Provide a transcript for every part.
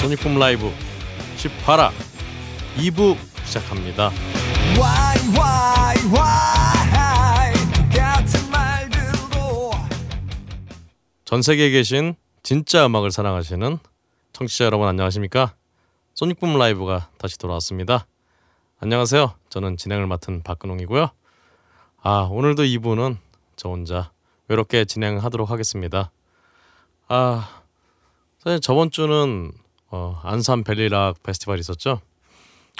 소니품 라이브 18화 2부 시작합니다. 전 세계에 계신 진짜 음악을 사랑하시는 청취자 여러분 안녕하십니까? 소닉붐 라이브가 다시 돌아왔습니다. 안녕하세요. 저는 진행을 맡은 박근홍이고요. 아 오늘도 2부는 저 혼자 외롭게 진행하도록 하겠습니다. 아 사실 저번 주는 어, 안산 벨리락 페스티벌 있었죠.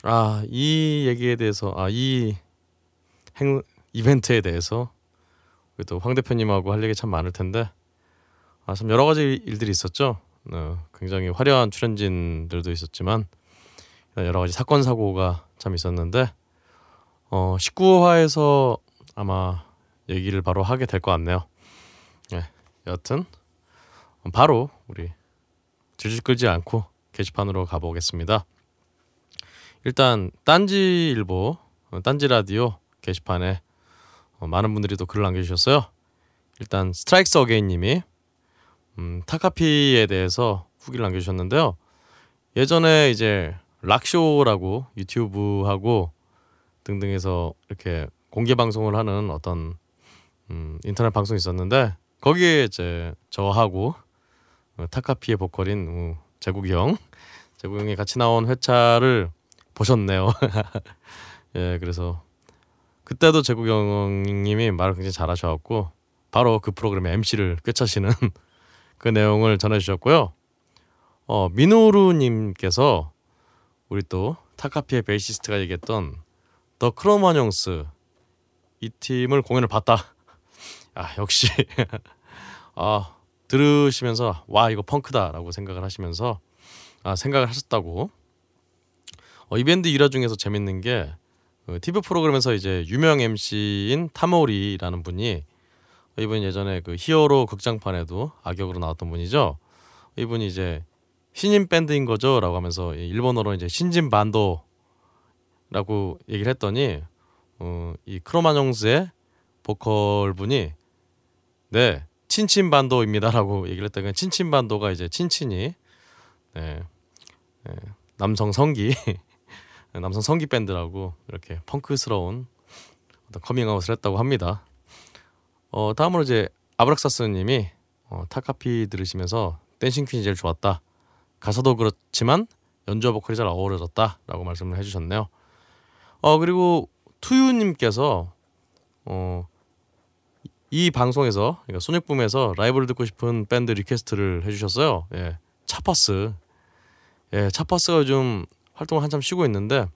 아 이 얘기에 대해서 아이 행 이벤트에 대해서 우리 또황 대표님하고 할 얘기 참 많을 텐데 아 참 여러 가지 일들이 있었죠. 어, 굉장히 화려한 출연진들도 있었지만 여러 가지 사건 사고가 참 있었는데 어 19화에서 아마 얘기를 바로 하게 될 것 같네요. 예, 여하튼 바로 우리 질질 끌지 않고 게시판으로 가보겠습니다. 일단 딴지일보, 어, 딴지라디오 게시판에 어, 많은 분들이 또 글을 남겨주셨어요. 일단 스트라이크스 어게인님이 음, 타카피에 대해서 후기를 남겨주셨는데요. 예전에 이제 락쇼라고 유튜브하고 등등에서 이렇게 공개 방송을 하는 어떤 음, 인터넷 방송이 있었는데 거기에 이제 저하고 어, 타카피의 보컬인 어, 제국이 형, 제국이 형이 같이 나온 회차를 보셨네요. 예, 그래서 그때도 제국이 형님이 말을 굉장히 잘하셔갖고 바로 그 프로그램의 MC를 꿰차시는 그 내용을 전해주셨고요. 어, 미노루님께서 우리 또 타카피의 베이시스트가 얘기했던 더 크로마뇽스 이 팀을 공연을 봤다. 아 역시 아 들으시면서 와 이거 펑크다라고 생각을 하시면서 아 생각을 하셨다고 어, 이 밴드 일화 중에서 재밌는 게 그, TV 프로그램에서 이제 유명 MC인 타모리라는 분이 이분 예전에 그 히어로 극장판에도 악역으로 나왔던 분이죠. 이분이 이제 신인 밴드인 거죠라고 하면서 일본어로 이제 신진 반도라고 얘기를 했더니 어, 이 크로마뇽스의 보컬 분이 네 친친 반도입니다라고 얘기를 했다가 친친 반도가 이제 친친이 네, 네, 남성 성기 남성 성기 밴드라고 이렇게 펑크스러운 어떤 커밍아웃을 했다고 합니다. 어, 다음으로 이제 아브락사스님이 어, 타카피 들으시면서 Dancing Queen이 제일 좋았다. 가사도 그렇지만 연주와 보컬이 잘 어우러졌다라고 말씀을 해주셨네요. 어 그리고 투유님께서 어, 이 방송에서 그러니까 소닉붐에서 라이브를 듣고 싶은 밴드 request를 해주셨어요. 예, 차파스. 예, 차파스가 요즘 활동을 한참 쉬고 있는데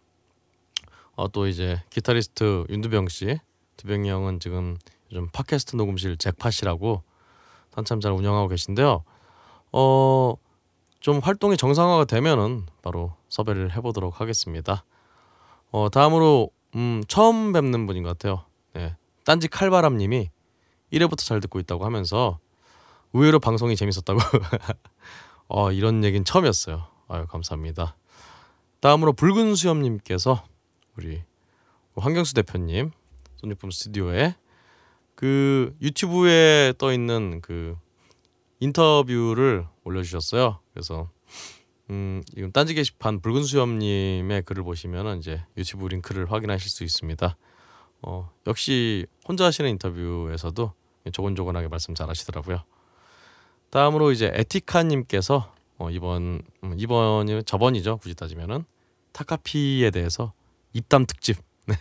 어, 또 이제 기타리스트 윤두병 씨, 두병이 형은 지금 요즘 팟캐스트 녹음실 잭팟이라고 한참 잘 운영하고 계신데요. 어, 좀 활동이 정상화가 되면은 바로 섭외를 해보도록 하겠습니다. 어, 다음으로 음, 처음 뵙는 분인 것 같아요. 네, 딴지 칼바람님이 1회부터 잘 듣고 있다고 하면서 의외로 방송이 재밌었다고 어, 이런 얘기는 처음이었어요. 아유 감사합니다. 다음으로 붉은 수염님께서 우리 황경수 대표님 손익품 스튜디오에 그 유튜브에 떠 있는 그 인터뷰를 올려주셨어요. 그래서 음, 지금 딴지 게시판 붉은 수염님의 글을 보시면은 이제 유튜브 링크를 확인하실 수 있습니다. 어, 역시 혼자 하시는 인터뷰에서도 조곤조곤하게 말씀 잘하시더라고요. 다음으로 이제 에티카님께서 어, 이번 음, 이번이 저번이죠 굳이 따지면은 타카피에 대해서 입담 특집 네.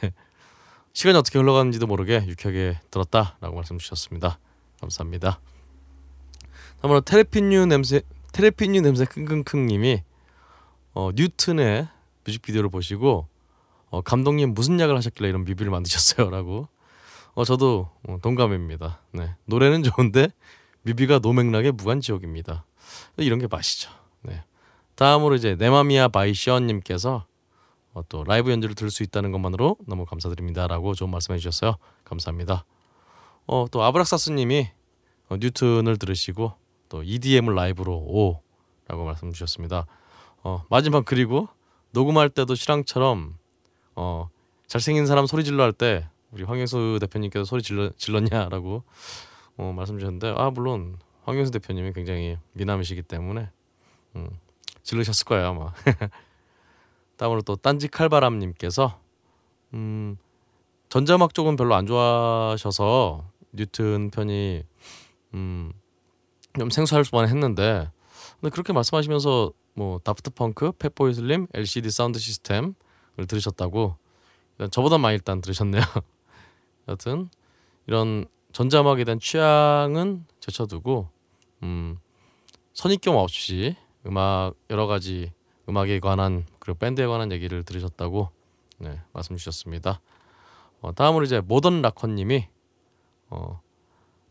시간이 어떻게 흘러가는지도 모르게 유쾌하게 들었다라고 말씀 주셨습니다. 감사합니다. 다음으로 테레피뉴 냄새 테레피뉴 냄새 킁킁킁님이 어, 뉴튼의 뮤직비디오를 보시고 어, 감독님 무슨 약을 하셨길래 이런 뮤비를 만드셨어요라고 어 저도 어, 동감입니다. 네 노래는 좋은데 뮤비가 노맥락의 무관지옥입니다. 이런 게 맛이죠. 네 다음으로 이제 네마미아 바이 시언님께서 어, 또 라이브 연주를 들을 수 있다는 것만으로 너무 감사드립니다라고 좋은 말씀해 주셨어요. 감사합니다. 어 또 아브락사스님이 어, 뉴튼을 들으시고 또 EDM을 라이브로 오라고 말씀 주셨습니다. 어, 마지막 그리고 녹음할 때도 실황처럼 어, 잘생긴 사람 소리 질러 할 때 우리 황영수 대표님께서 소리 질러, 질렀냐라고 어, 말씀 주셨는데 아 물론 황영수 대표님이 굉장히 미남이시기 때문에 음, 질르셨을 거예요 아마. 다음으로 또 딴지 칼바람님께서 음, 전자음악 쪽은 별로 안 좋아하셔서 뉴튼 편이 음, 좀 생소할 수만 했는데 근데 그렇게 말씀하시면서 뭐 다프트 펑크, 펫보이 슬림, LCD 사운드 시스템을 들으셨다고 저보다 많이 일단 들으셨네요. 여튼 이런 전자음악에 대한 취향은 제쳐두고 음, 선입견 없이 음악 여러 가지 음악에 관한 그리고 밴드에 관한 얘기를 들으셨다고 네, 말씀 주셨습니다. 어, 다음으로 이제 모던 락커님이 어,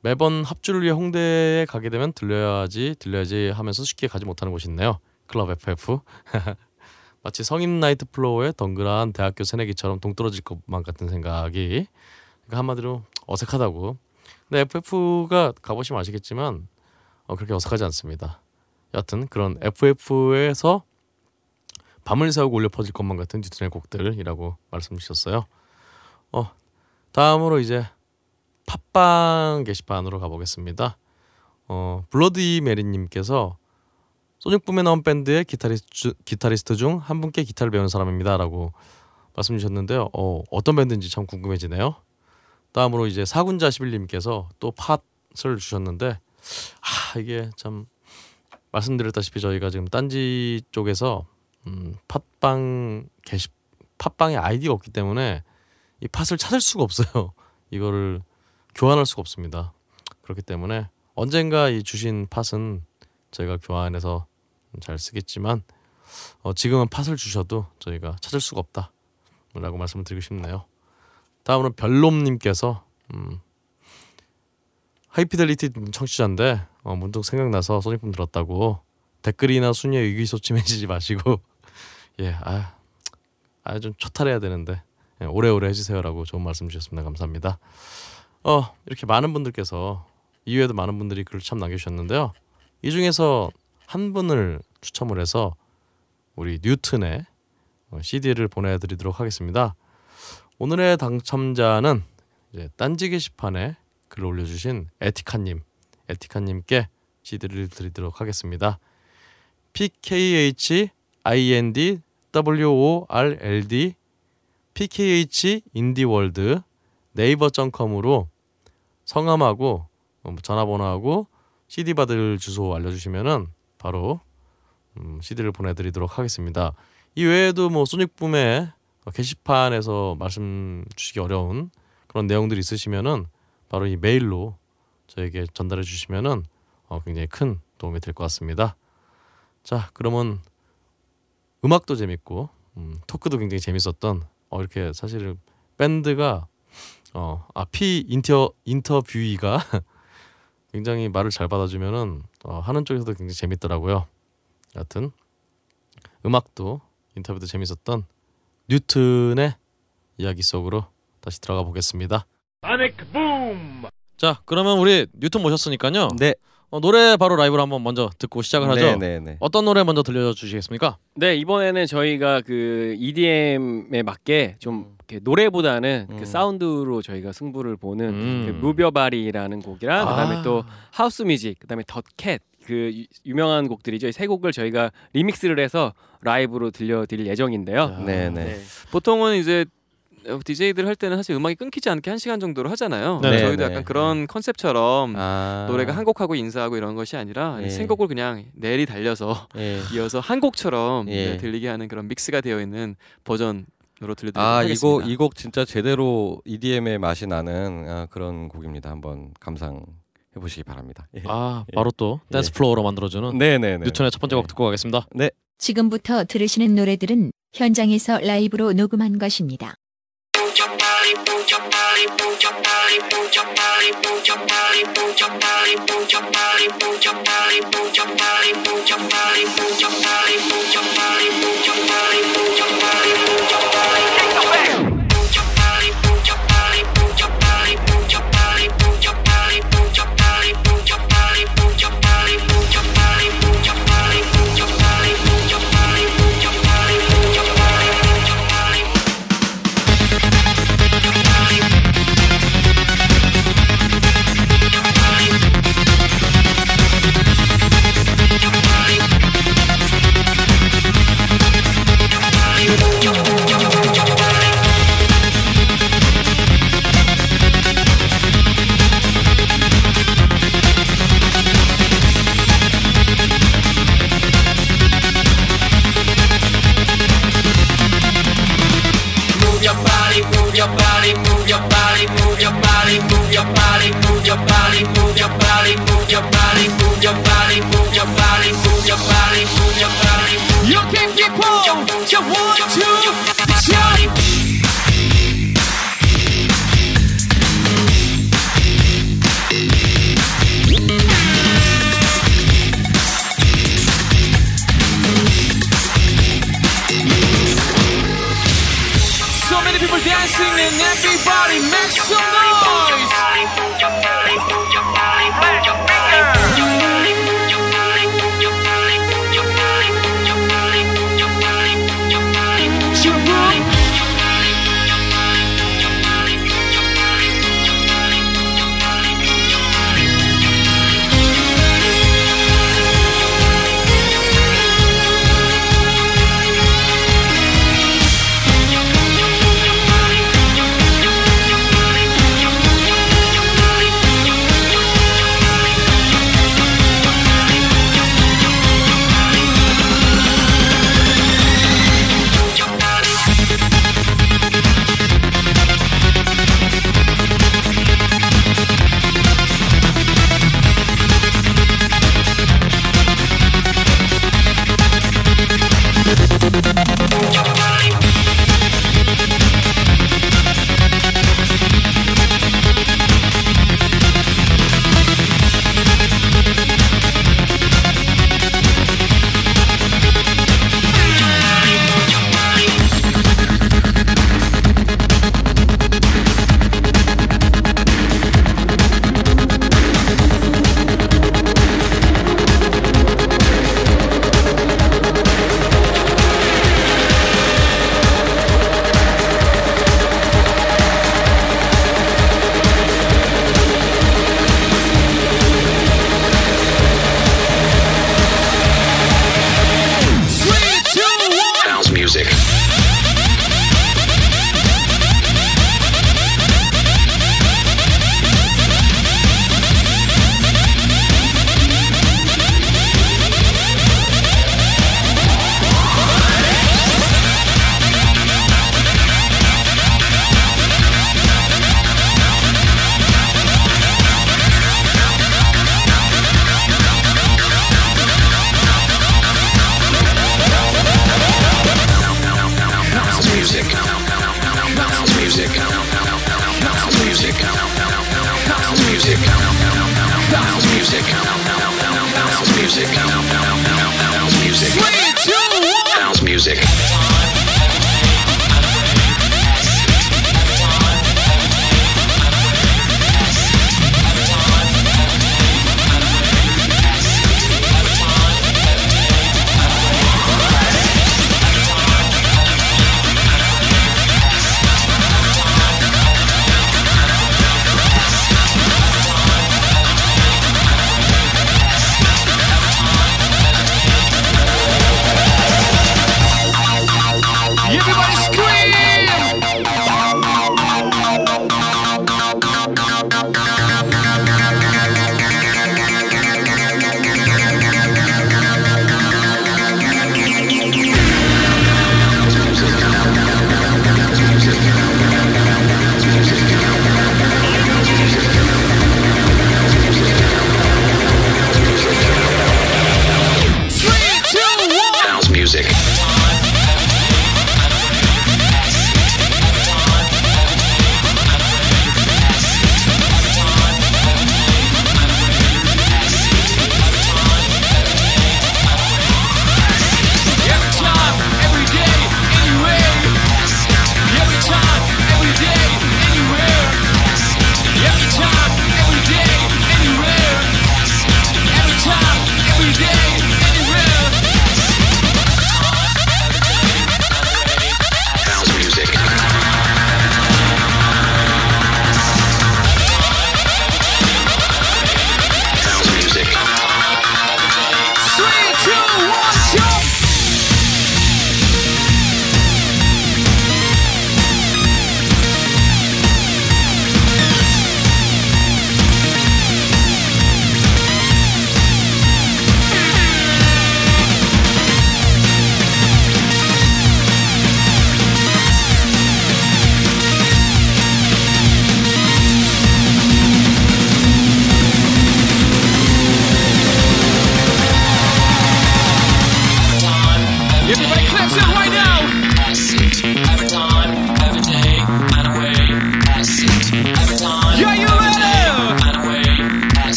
매번 합주를 위해 홍대에 가게 되면 들려야지 들려야지 하면서 쉽게 가지 못하는 곳이 있네요. 클럽 FF. 마치 성인 나이트 플로어의 덩그러한 대학교 새내기처럼 동떨어질 것만 같은 생각이 그러니까 한마디로 어색하다고. 근데 FF가 가보시면 아시겠지만 어, 그렇게 어색하지 않습니다. 여하튼 그런 FF에서 밤을 새우고 울려 퍼질 것만 같은 뉴튼의 곡들이라고 말씀 주셨어요. 어 다음으로 이제 팟빵 게시판으로 가보겠습니다. 어 블러디 메리님께서 소닉붐에 나온 밴드의 기타리스트, 기타리스트 중 한 분께 기타를 배우는 사람입니다라고 말씀 주셨는데요. 어 어떤 밴드인지 참 궁금해지네요. 다음으로 이제 사군자 11님께서 또 팟을 주셨는데 아 이게 참 말씀드렸다시피 저희가 지금 딴지 쪽에서 음, 팟빵 게시 팟빵에 아이디가 없기 때문에 이 팟을 찾을 수가 없어요. 이거를 교환할 수가 없습니다. 그렇기 때문에 언젠가 이 주신 팟은 저희가 교환해서 잘 쓰겠지만 어, 지금은 팟을 주셔도 저희가 찾을 수가 없다라고 말씀을 드리고 싶네요. 다음으로 별놈님께서 음, 하이피델리티 청취자인데 어, 문득 생각나서 소닉붐 들었다고 댓글이나 순위에 의기소침해지지 마시고 예 아 아 좀 초탈해야 되는데. 예, 오래오래 해주세요라고 좋은 말씀 주셨습니다. 감사합니다. 어 이렇게 많은 분들께서 이외에도 많은 분들이 글을 참 남겨주셨는데요. 이 중에서 한 분을 추첨을 해서 우리 뉴튼의 어, CD를 보내드리도록 하겠습니다. 오늘의 당첨자는 이제 딴지 게시판에 글을 올려주신 에티카님 에티카님께 CD를 드리도록 하겠습니다. PKH IND WORLD PKH indieworld naver.com으로 성함하고 뭐 전화번호하고 CD 받을 주소 알려주시면은 바로 음, CD를 보내드리도록 하겠습니다. 이 외에도 뭐 소닉붐의 게시판에서 말씀 주시기 어려운 그런 내용들이 있으시면은 바로 이 메일로 저에게 전달해 주시면은 어, 굉장히 큰 도움이 될 것 같습니다. 자, 그러면 음악도 재밌고 음, 토크도 굉장히 재밌었던 어, 이렇게 사실 밴드가 어, 아피 인터 인터뷰이가 굉장히 말을 잘 받아주면은 어, 하는 쪽에서도 굉장히 재밌더라고요. 여하튼 음악도 인터뷰도 재밌었던 뉴튼의 이야기 속으로 다시 들어가 보겠습니다. 자, 그러면 우리 뉴튼 모셨으니까요. 네. 어, 노래 바로 라이브로 한번 먼저 듣고 시작을 하죠. 네, 네, 네. 어떤 노래 먼저 들려주시겠습니까? 네 이번에는 저희가 그 EDM에 맞게 좀 이렇게 노래보다는 음. 그 사운드로 저희가 승부를 보는 음. 그 무벼바리라는 곡이랑 그다음에 아. 또 House Music 그다음에 That Cat 그 유- 유명한 곡들이죠. 이 세 곡을 저희가 리믹스를 해서 라이브로 들려드릴 예정인데요. 네, 네. 네. 보통은 이제 DJ들 할 때는 사실 음악이 끊기지 않게 한 시간 정도로 하잖아요. 네, 저희도 네. 약간 그런 컨셉처럼 아. 노래가 한 곡하고 인사하고 이런 것이 아니라 예. 세 곡을 그냥 내리 달려서 예. 이어서 한 곡처럼 예. 네, 들리게 하는 그런 믹스가 되어 있는 버전으로 들려드리도록 아, 이거 하겠습니다. 이곡 진짜 제대로 EDM의 맛이 나는 아, 그런 곡입니다. 한번 감상 해 보시기 바랍니다. 예. 아, 예. 바로 또 댄스 예. 플로어로 만들어주는 네, 네, 네. 뉴튼의 첫 번째 곡 듣고 가겠습니다. 지금부터 들으시는 노래들은 현장에서 라이브로 녹음한 것입니다. body, move your body,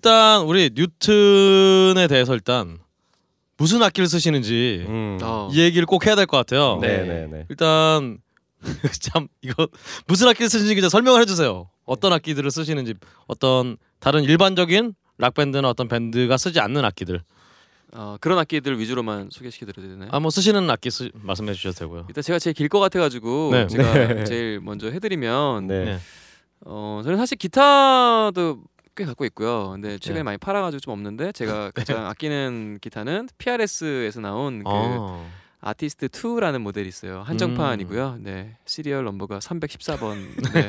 일단 우리 뉴튼에 대해서 일단 무슨 악기를 쓰시는지 음. 어. 이 얘기를 꼭 해야 될 것 같아요. 네, 네, 네. 일단 참 이거 무슨 악기를 쓰시는지 그냥 설명을 해주세요. 어떤 악기들을 쓰시는지 어떤 다른 일반적인 락 밴드나 어떤 밴드가 쓰지 않는 악기들. 어, 그런 악기들 위주로만 소개시켜드려야 되나요? 아뭐 쓰시는 악기 쓰, 말씀해 주셔도 되고요. 일단 제가 제일 길 것 같아가지고 네. 제가 네. 제일 먼저 해드리면 네. 네. 어 저는 사실 기타도 꽤 갖고 있고요. 근데 최근에 네. 많이 팔아가지고 좀 없는데 제가 가장 아끼는 기타는 PRS에서 나온 그 아. 아티스트 2라는 모델이 있어요. 한정판이고요. 네 serial number가 314번. 네.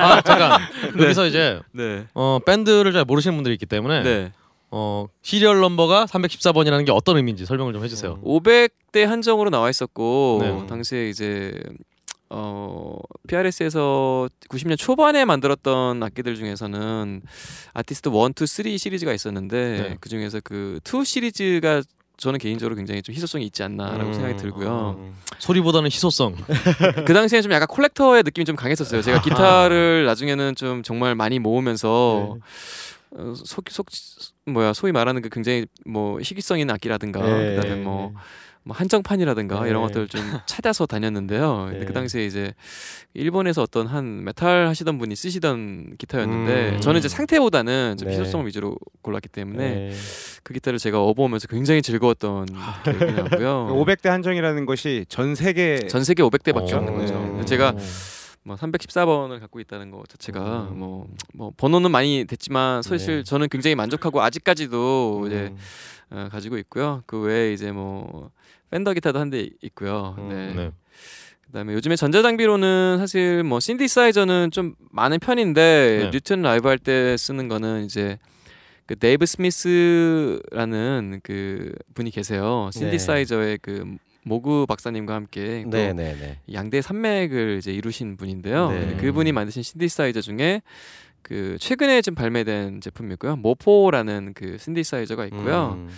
아 잠깐 여기서 이제 네. 어 밴드를 잘 모르시는 분들이 있기 때문에 네. 어 serial number가 314번이라는 게 어떤 의미인지 설명을 좀 해주세요. 500대 한정으로 나와 있었고 네. 당시에 이제 어 PRS에서 90년 초반에 만들었던 악기들 중에서는 아티스트 1, 2, 3 시리즈가 있었는데 네. 그 중에서 그 2 시리즈가 저는 개인적으로 굉장히 좀 희소성이 있지 않나라고 음. 생각이 들고요. 음. 소리보다는 희소성. 그 당시에는 좀 약간 콜렉터의 느낌이 좀 강했었어요. 제가 기타를 나중에는 좀 정말 많이 모으면서 어, 속, 속 뭐야 소위 말하는 그 굉장히 뭐 희귀성 있는 악기라든가 네. 그다음에 뭐 뭐 한정판이라든가 네. 이런 것들을 좀 찾아서 다녔는데요. 근데 네. 그 당시에 이제 일본에서 어떤 한 메탈 하시던 분이 쓰시던 기타였는데 음. 저는 이제 상태보다는 좀 네. 희소성을 위주로 골랐기 때문에 네. 그 기타를 제가 업어오면서 굉장히 즐거웠던 기억이 나고요. 500대 한정이라는 것이 전 세계 전 세계 500대밖에 어. 없는 거죠. 네. 제가 뭐 314번을 갖고 있다는 것 자체가 음. 뭐, 뭐 번호는 많이 됐지만 사실 네. 저는 굉장히 만족하고 아직까지도 이제 음. 어, 가지고 있고요. 그 외에 이제 뭐 Fender 기타도 한 대 있고요. 음, 네. 네. 그다음에 요즘에 전자 장비로는 사실 뭐 신디사이저는 좀 많은 편인데 네. 뉴튼 라이브 할 때 쓰는 거는 이제 그 데이브 스미스라는 그 분이 계세요. 네. 신디사이저의 그 Moog 박사님과 함께 또 네, 네, 네. 양대 산맥을 이제 이루신 분인데요. 네. 근데 그분이 만드신 신디사이저 중에 그 최근에 좀 발매된 제품이고요. 모포라는 그 신디사이저가 있고요. 음.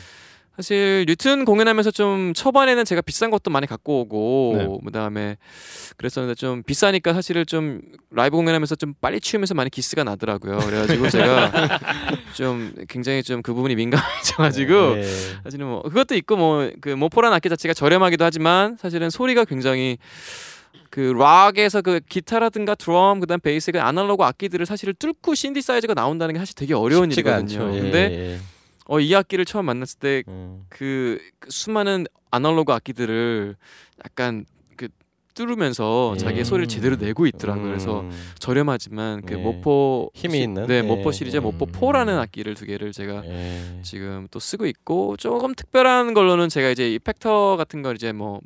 사실 뉴튼 공연하면서 좀 초반에는 제가 비싼 것도 많이 갖고 오고 네. 그다음에 그랬었는데 좀 비싸니까 사실은 좀 라이브 공연하면서 좀 빨리 치우면서 많이 기스가 나더라고요. 그래가지고 제가 좀 굉장히 좀 그 부분이 민감해져가지고 네. 사실은 뭐 그것도 있고 뭐 그 모포란 악기 자체가 저렴하기도 하지만 사실은 소리가 굉장히 그 락에서 그 기타라든가 드럼 그다음 베이스 그 아날로그 악기들을 사실 뚫고 신디사이저가 나온다는 게 사실 되게 어려운 일이거든요. 예, 근데 예. 어 이 악기를 처음 만났을 때 음. 그, 그 수많은 아날로그 악기들을 약간 그 뚫으면서 예. 자기의 소리를 제대로 내고 있더라고요. 그래서 음. 저렴하지만 그 예. 모포 힘이 시- 있는? 네 예. 모포 시리즈 모포 음. 4라는 악기를 두 개를 제가 예. 지금 또 쓰고 있고 조금 특별한 걸로는 제가 이제 이펙터 같은 걸 이제 뭐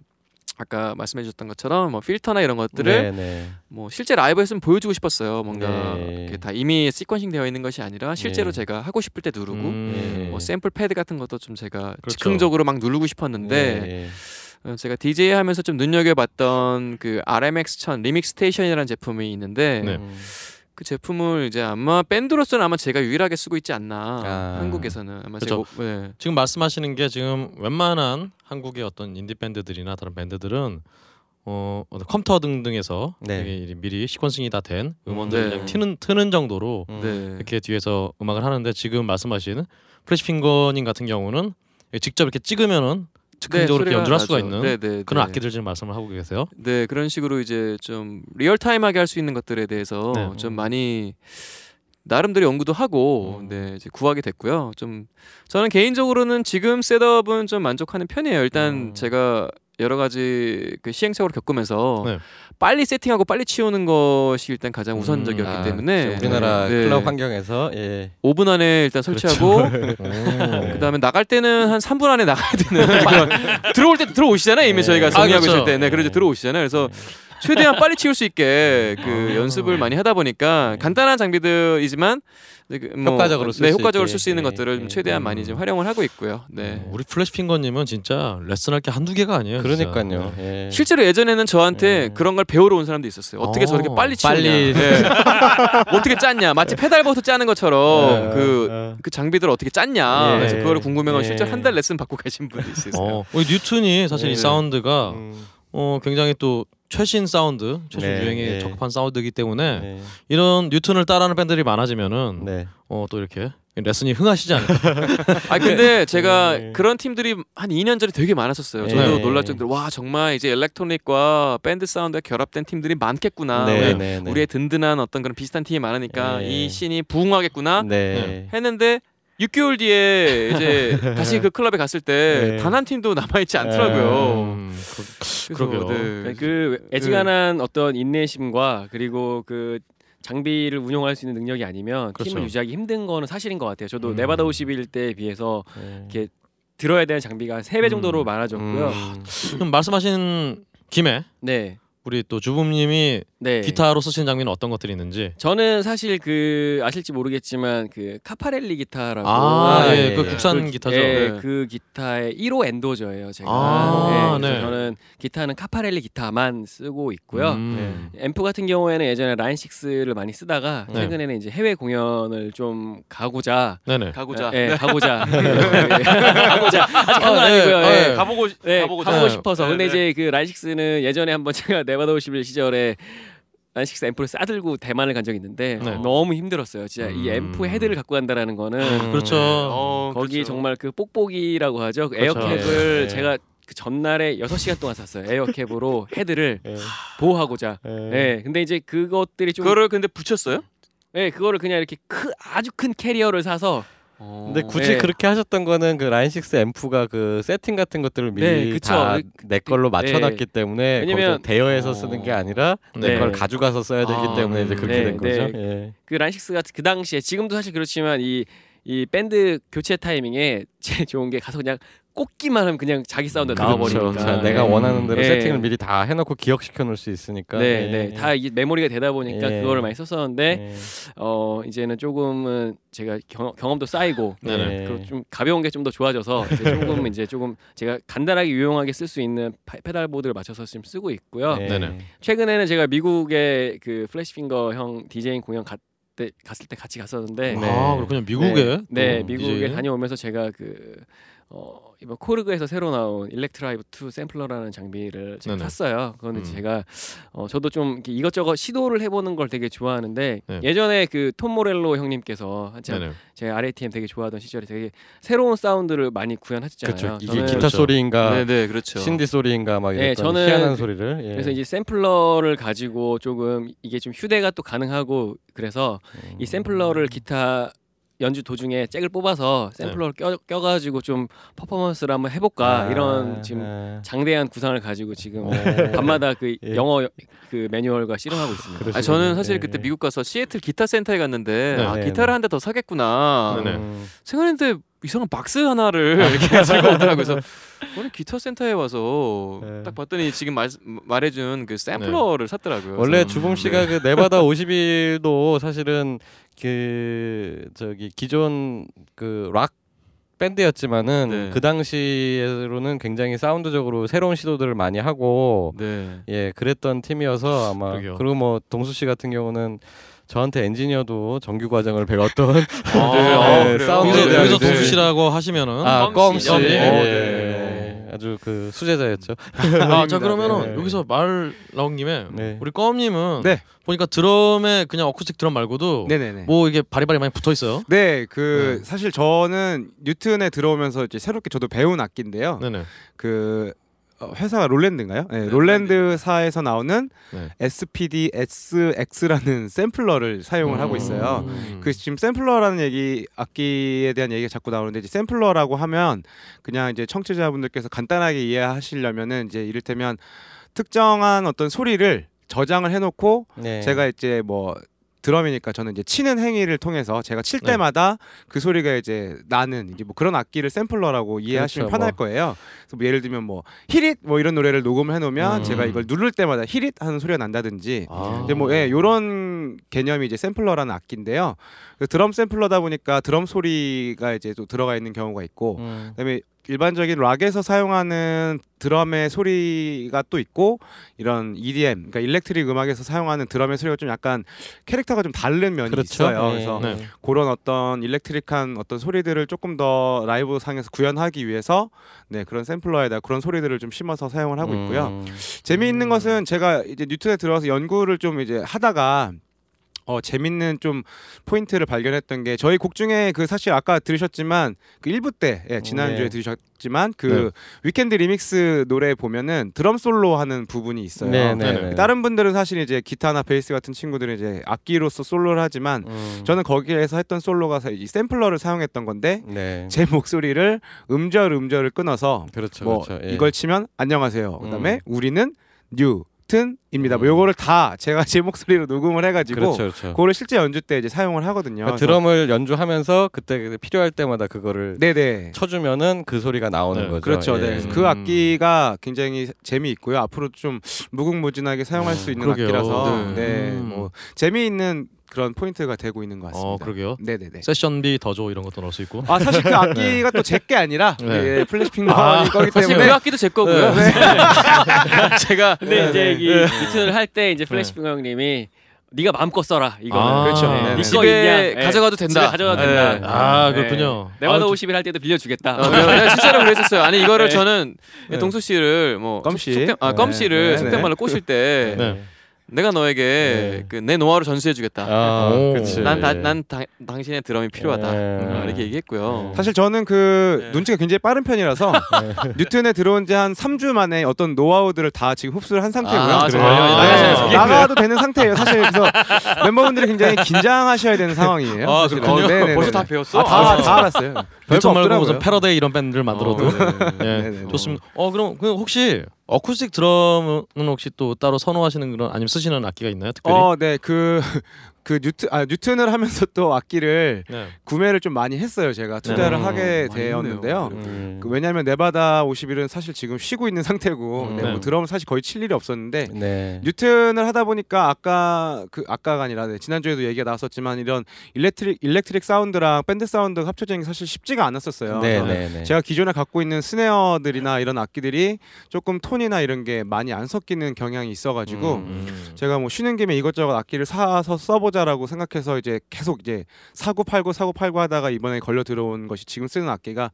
아까 말씀해 주셨던 것처럼 뭐 필터나 이런 것들을 네, 네. 뭐 실제 라이브에서는 보여주고 싶었어요. 뭔가 네. 이렇게 다 이미 sequencing 되어 있는 것이 아니라 실제로 네. 제가 하고 싶을 때 누르고 음. 뭐 샘플 패드 같은 것도 좀 제가 그렇죠. 즉흥적으로 막 누르고 싶었는데 예. 어, 제가 DJ 하면서 좀 눈여겨봤던 그 RMX 1000 Remix Station이라는 제품이 있는데 네. 음. 그 제품을 이제 아마 밴드로서는 아마 제가 유일하게 쓰고 있지 않나 아. 한국에서는 아마 그렇죠. 제가 목- 네. 지금 말씀하시는 게 지금 웬만한 한국의 어떤 인디 밴드들이나 다른 밴드들은 어 컴퓨터 등등에서 네. 미리 sequencing이 다 된 음원들 네. 그냥 트는 트는 정도로 음. 네. 이렇게 뒤에서 음악을 하는데 지금 말씀하신 플래시핑거님 같은 경우는 직접 이렇게 찍으면은 즉흥적으로 소리가 연주할 수가. 있는 네, 네, 그런 네. 악기들 지금 말씀을 하고 계세요. 네 그런 식으로 이제 좀 real-time하게 할 수 있는 것들에 대해서 네. 좀 많이 나름대로 연구도 하고 음. 네 이제 구하게 됐고요. 좀 저는 개인적으로는 지금 setup은 좀 만족하는 편이에요. 일단 음. 제가 여러 가지 그 시행착오를 겪으면서 네. 빨리 세팅하고 빨리 치우는 것이 일단 가장 음. 우선적이었기 아, 때문에 그렇죠. 우리나라 네. 클럽 환경에서 예. 5분 안에 일단 설치하고 오. 그다음에 나갈 때는 한 3분 안에 나가야 되는 그런 들어올 때 들어오시잖아요. 이미 네. 저희가 아, 정리하고 그렇죠. 있을 때, 네, 그래서 네. 들어오시잖아요. 그래서 최대한 빨리 치울 수 있게 그 아. 연습을 많이 하다 보니까 네. 간단한 장비들이지만 네, 그 뭐, 효과적으로 쓸 네, 수 효과적으로. 쓸 수 있는 네, 것들을 좀 네. 최대한 음. 많이 좀 활용을 하고 있고요. 네. 우리 플래시핑거님은 진짜 레슨할 게 한두 개가 아니에요. 그러니까요. 예. 실제로 예전에는 저한테 네. 그런 걸 배우러 온 사람도 있었어요. 어떻게 어, 저렇게 빨리 치우냐, 빨리. 네. 어떻게 짰냐, 마치 페달보드 짜는 것처럼 네. 그 장비들을 어떻게 짰냐. 예. 그래서 그거를 궁금해하고 예. 실제 로 한 달 레슨 받고 가신 분도 있어요. 어, 우리 뉴튼이 사실 네. 이 사운드가 음. 어, 굉장히 또 최신 사운드, 최신 네, 유행에 네. 적합한 사운드이기 때문에 네. 이런 뉴튼을 따라하는 밴드들이 많아지면은 네. 어, 또 이렇게 레슨이 흥하시지 않을까. 아 근데 제가 네. 그런 팀들이 한 2년 전에 되게 많았었어요. 저도 네. 놀랄 정도로 와 정말 이제 일렉트로닉과 밴드 사운드가 결합된 팀들이 많겠구나. 네, 우리- 네, 네. 우리의 든든한 어떤 그런 비슷한 팀이 많으니까 네. 이 씬이 부흥하겠구나 네. 했는데 6개월 뒤에 이제 다시 그 클럽에 갔을 때 네. 단한 팀도 남아있지 않더라고요. 음, 그, 그래서, 그러게요. 네. 네, 그 애지간한 어떤 인내심과 그리고 그 장비를 운용할 수 있는 능력이 아니면 그렇죠. 팀을 유지하기 힘든 거는 사실인 것 같아요. 저도 음. 네바다 51 때에 비해서 네. 이렇게 들어야 되는 장비가 한 3배 정도로 음. 많아졌고요. 음. 그럼 말씀하신 김에 네. 우리 또 주부님이 네. 기타로 쓰신 장비는 어떤 것들이 있는지. 저는 사실 그 아실지 모르겠지만 그 카파렐리 기타라고 아, 아, 예, 예, 그 예. 국산 그, 기타죠. 예, 네. 그 기타의 1호 엔도저예요, 제가. 아, 네, 네. 저는 기타는 카파렐리 기타만 쓰고 있고요. 음. 앰프 같은 경우에는 예전에 라인 6를 많이 쓰다가 네. 최근에는 이제 해외 공연을 좀 가고자 네네. 가고자. 예, 가고자 예, 가고자 아직 간건 아, 네, 아니고요. 네. 가보고 네, 가보고 가보고 네. 싶어서. 네, 근데 네. 이제 그 라인 6는 예전에 한번 제가 네바다 51 시절에 6 앰프를 싸들고 대만을 간 적이 있는데 네. 너무 힘들었어요. 진짜 이 음. 앰프 헤드를 갖고 간다라는 거는 그렇죠. 어, 거기 그렇죠. 정말 그 뽁뽁이라고 하죠. 그 그렇죠. 에어캡을 네. 제가 그 전날에 6시간 동안 쌌어요. 에어캡으로 헤드를 예. 보호하고자. 예. 예. 근데 이제 그것들이 좀 그거를 근데 붙였어요? 예, 그거를 그냥 이렇게 크, 아주 큰 캐리어를 사서 근데 굳이 네. 그렇게 하셨던 거는 그 라인 6 앰프가 그 세팅 같은 것들을 미리 네, 그쵸. 다 그- 내 걸로 맞춰놨기 때문에 왜냐면- 대여해서 쓰는 게 아니라 내 네. 걸 가져가서 써야 되기 아, 때문에 이제 음. 그렇게 네, 된 거죠. 네. 예. 그 란식스가 그 당시에 지금도 사실 그렇지만 이 이 밴드 교체 타이밍에 제일 좋은 게 가서 그냥 꽂기만 하면 그냥 자기 사운드 그렇죠. 나와버리니까 자, 내가 원하는 대로 네. 세팅을 미리 다 해놓고 기억시켜 놓을 수 있으니까. 네, 예. 네, 다 이게 메모리가 되다 보니까 예. 그거를 많이 썼었는데 예. 어 이제는 조금은 제가 경, 경험도 쌓이고 네네. 그리고 좀 가벼운 게 좀 더 좋아져서 이제 조금 이제 조금 제가 간단하게 유용하게 쓸 수 있는 파- 페달 보드를 맞춰서 지금 쓰고 있고요. 예. 네네. 최근에는 제가 미국의 그 플래시핑거 형 디제잉 공연 갔, 때, 갔을 때 같이 갔었는데 네. 아 그렇군요. 미국에 네, 또 미국에 DJ. 다녀오면서 제가 그 어, 이번 코르그에서 새로 나온 일렉트라이브 2 샘플러라는 장비를 제가 네네. 샀어요. 그거는 음. 제가 어, 저도 좀 이렇게 이것저것 시도를 해보는 걸 되게 좋아하는데 네. 예전에 그 톰 모렐로 형님께서 한참 네네. 제가 RATM 되게 좋아하던 시절에 되게 새로운 사운드를 많이 구현하셨잖아요. 그렇죠. 이게 저는 기타 그렇죠. 소리인가 네네 그렇죠. 신디 소리인가 막 네, 이랬던 저는 희한한 그- 소리를. 예. 그래서 이제 샘플러를 가지고 조금 이게 좀 휴대가 또 가능하고 그래서 음. 이 샘플러를 기타 연주 도중에 잭을 뽑아서 샘플러를 껴, 껴가지고 좀 퍼포먼스를 한번 해볼까 아, 이런 지금 아. 장대한 구상을 가지고 지금 오. 밤마다 그 예. 영어 그 매뉴얼과 씨름하고 있습니다. 아 저는 사실 예. 그때 미국 가서 시애틀 기타 센터에 갔는데 네. 아, 네, 기타를 네. 한대 더 사겠구나. 음. 생각했는데 이상한 박스 하나를 이렇게 들고 오더라고요. 그래서 오늘 기타 센터에 와서 네. 딱 봤더니 지금 말, 말해준 그 샘플러를 샀더라고요. 원래 그래서 주봉 씨가 그 네바다 50일도 사실은 그 저기 기존 그락 밴드였지만은 네. 그 당시로는 굉장히 사운드적으로 새로운 시도들을 많이 하고 네. 예 그랬던 팀이어서 아마 그러게요. 그리고 뭐 동수 씨 같은 경우는 저한테 엔지니어도 정규 과정을 배웠던 아, 네, 어, 네, 그래요? 사운드에 여기서, 대한 여기서 이제- 동수 씨라고 하시면은 아껌 껌씨 씨. 껌 씨. 예, 어, 예, 네. 예. 아주 그 수제자였죠. 아, 자 그러면은 네. 여기서 말 나온 김에 네. 우리 껌님은 네. 보니까 드럼에 그냥 어쿠스틱 드럼 말고도 네네네. 뭐 이게 바리바리 많이 붙어 있어요. 네, 그 네. 사실 저는 뉴튼에 들어오면서 이제 새롭게 저도 배운 악기인데요. 네네. 그 어, 회사가 롤랜드인가요? 네, 네, 롤랜드사에서 나오는 네. SPD SX라는 샘플러를 사용을 하고 있어요. 음. 그 지금 샘플러라는 얘기 악기에 대한 얘기가 자꾸 나오는데 이제 샘플러라고 하면 그냥 이제 청취자분들께서 간단하게 이해하시려면은 이제 이를테면 특정한 어떤 소리를 저장을 해놓고 네. 제가 이제 뭐 드럼이니까 저는 이제 치는 행위를 통해서 제가 칠 네. 때마다 그 소리가 이제 나는 이제 뭐 그런 악기를 샘플러라고 이해하시면 그렇죠, 편할 뭐. 거예요. 그래서 뭐 예를 들면 뭐 히릿 뭐 이런 노래를 녹음을 해놓으면 음. 제가 이걸 누를 때마다 히릿 하는 소리가 난다든지 아. 이제 뭐 예, 요런 개념이 이제 샘플러라는 악기인데요. 그 드럼 샘플러다 보니까 드럼 소리가 이제 또 들어가 있는 경우가 있고 음. 그다음에 일반적인 락에서 사용하는 드럼의 소리가 또 있고 이런 EDM 그러니까 일렉트릭 음악에서 사용하는 드럼의 소리가 좀 약간 캐릭터가 좀 다른 면이 그렇죠. 있어요. 네. 그래서 네. 그런 어떤 일렉트릭한 어떤 소리들을 조금 더 라이브 상에서 구현하기 위해서 네 그런 샘플러에다 그런 소리들을 좀 심어서 사용을 하고 있고요. 음. 재미있는 것은 제가 이제 뉴턴에 들어가서 연구를 좀 이제 하다가 어 재밌는 좀 포인트를 발견했던 게 저희 곡 중에 그 사실 아까 들으셨지만 그 1부 때 예, 지난주에 네. 들으셨지만 그 네. Weekend Remix 노래 보면은 드럼 솔로 하는 부분이 있어요. 네, 네네. 네, 네. 다른 분들은 사실 이제 기타나 베이스 같은 친구들은 이제 악기로서 솔로를 하지만 음. 저는 거기에서 했던 솔로가 사- 이 샘플러를 사용했던 건데 네. 제 목소리를 음절 음절을 끊어서 그렇죠. 뭐 그렇죠. 예. 이걸 치면 안녕하세요. 그다음에 음. 우리는 뉴튼입니다. 뭐 음. 요거를 다 제가 제 목소리로 녹음을 해가지고 그렇죠. 그렇죠. 그거를 실제 연주 때 이제 사용을 하거든요. 그러니까 드럼을 연주하면서 그때 필요할 때마다 그거를 네네. 쳐주면은 그 소리가 나오는 네, 거죠. 그렇죠. 예. 네. 그래서 음. 그 악기가 굉장히 재미있고요. 앞으로 좀 무궁무진하게 사용할 수 있는 그러게요. 악기라서 네. 네, 음. 뭐 재미있는 그런 포인트가 되고 있는 것 같습니다. 어 그러게요. 네네네. 세션비 더 줘 이런 것도 넣을 수 있고. 아 사실 그 악기가 또 제 게 아니라 네. 예, 플래시핑거 아, 거기 때문에 그 악기도 제 거고요. 네. 제가 근데 이제 이 네. 미팅을 할때 이제 플래시핑거 형님이 네가 마음껏 써라 이거는 아, 그렇죠. 네. 네. 네 집에? 예. 가져가도 된다. 집에 가져가도 네. 된다. 아 네. 그렇군요. 네바다 아, 51 할 때도 빌려주겠다. 어, 내가, 내가 진짜로 그랬었어요. 아니 이거를 네. 저는 네. 동수 씨를 뭐 껌씨. 아 네. 껌씨를 네. 속된 말로 꼬실 때 네. 내가 너에게 네. 그내 노하우를 전수해주겠다. 아, 오. 그치. 난, 다, 난 다, 당신의 드럼이 필요하다. 네. 어, 이렇게 얘기했고요. 사실 저는 그 네. 눈치가 굉장히 빠른 편이라서 뉴튼에 들어온 지 한 3주 만에 어떤 노하우들을 다 지금 흡수를 한 상태고요. 아? 아. 네. 나가도 되는 상태예요. 사실 그래서 멤버분들이 굉장히 긴장하셔야 되는 상황이에요. 아. 그렇군요. 네네네. 벌써 다 배웠어? 아, 다, 다 알았어요. 별거 말고 없더라고요. 무슨 패러데이 이런 밴드를 만들어도 어, 예, 네네네. 좋습니다. 어 그럼 그 혹시 어쿠스틱 드럼은 혹시 또 따로 선호하시는 그런 아니면 쓰시는 악기가 있나요? 특별히? 어, 네, 그, 그 뉴트, 아, 뉴튼을 하면서 또 악기를 네. 구매를 좀 많이 했어요. 제가 투자를 네. 하게 많이 되었는데요. 음. 그 왜냐하면 네바다 51은 사실 지금 쉬고 있는 상태고 음. 네, 네. 뭐 드럼을 사실 거의 칠 일이 없었는데 네. 뉴튼을 하다 보니까 아까 그 아까가 아니라 네, 지난 주에도 얘기가 나왔었지만 이런 electric electric 사운드랑 밴드 사운드가 합쳐지는 게 사실 쉽지가 않았었어요. 네, 네, 네. 제가 기존에 갖고 있는 snare들이나 이런 악기들이 조금 톤이나 이런 게 많이 안 섞이는 경향이 있어가지고 음. 제가 뭐 쉬는 김에 이것저것 악기를 사서 써보 자라고 생각해서 이제 계속 이제 사고 팔고 사고 팔고 하다가 이번에 걸려 들어온 것이 지금 쓰는 악기가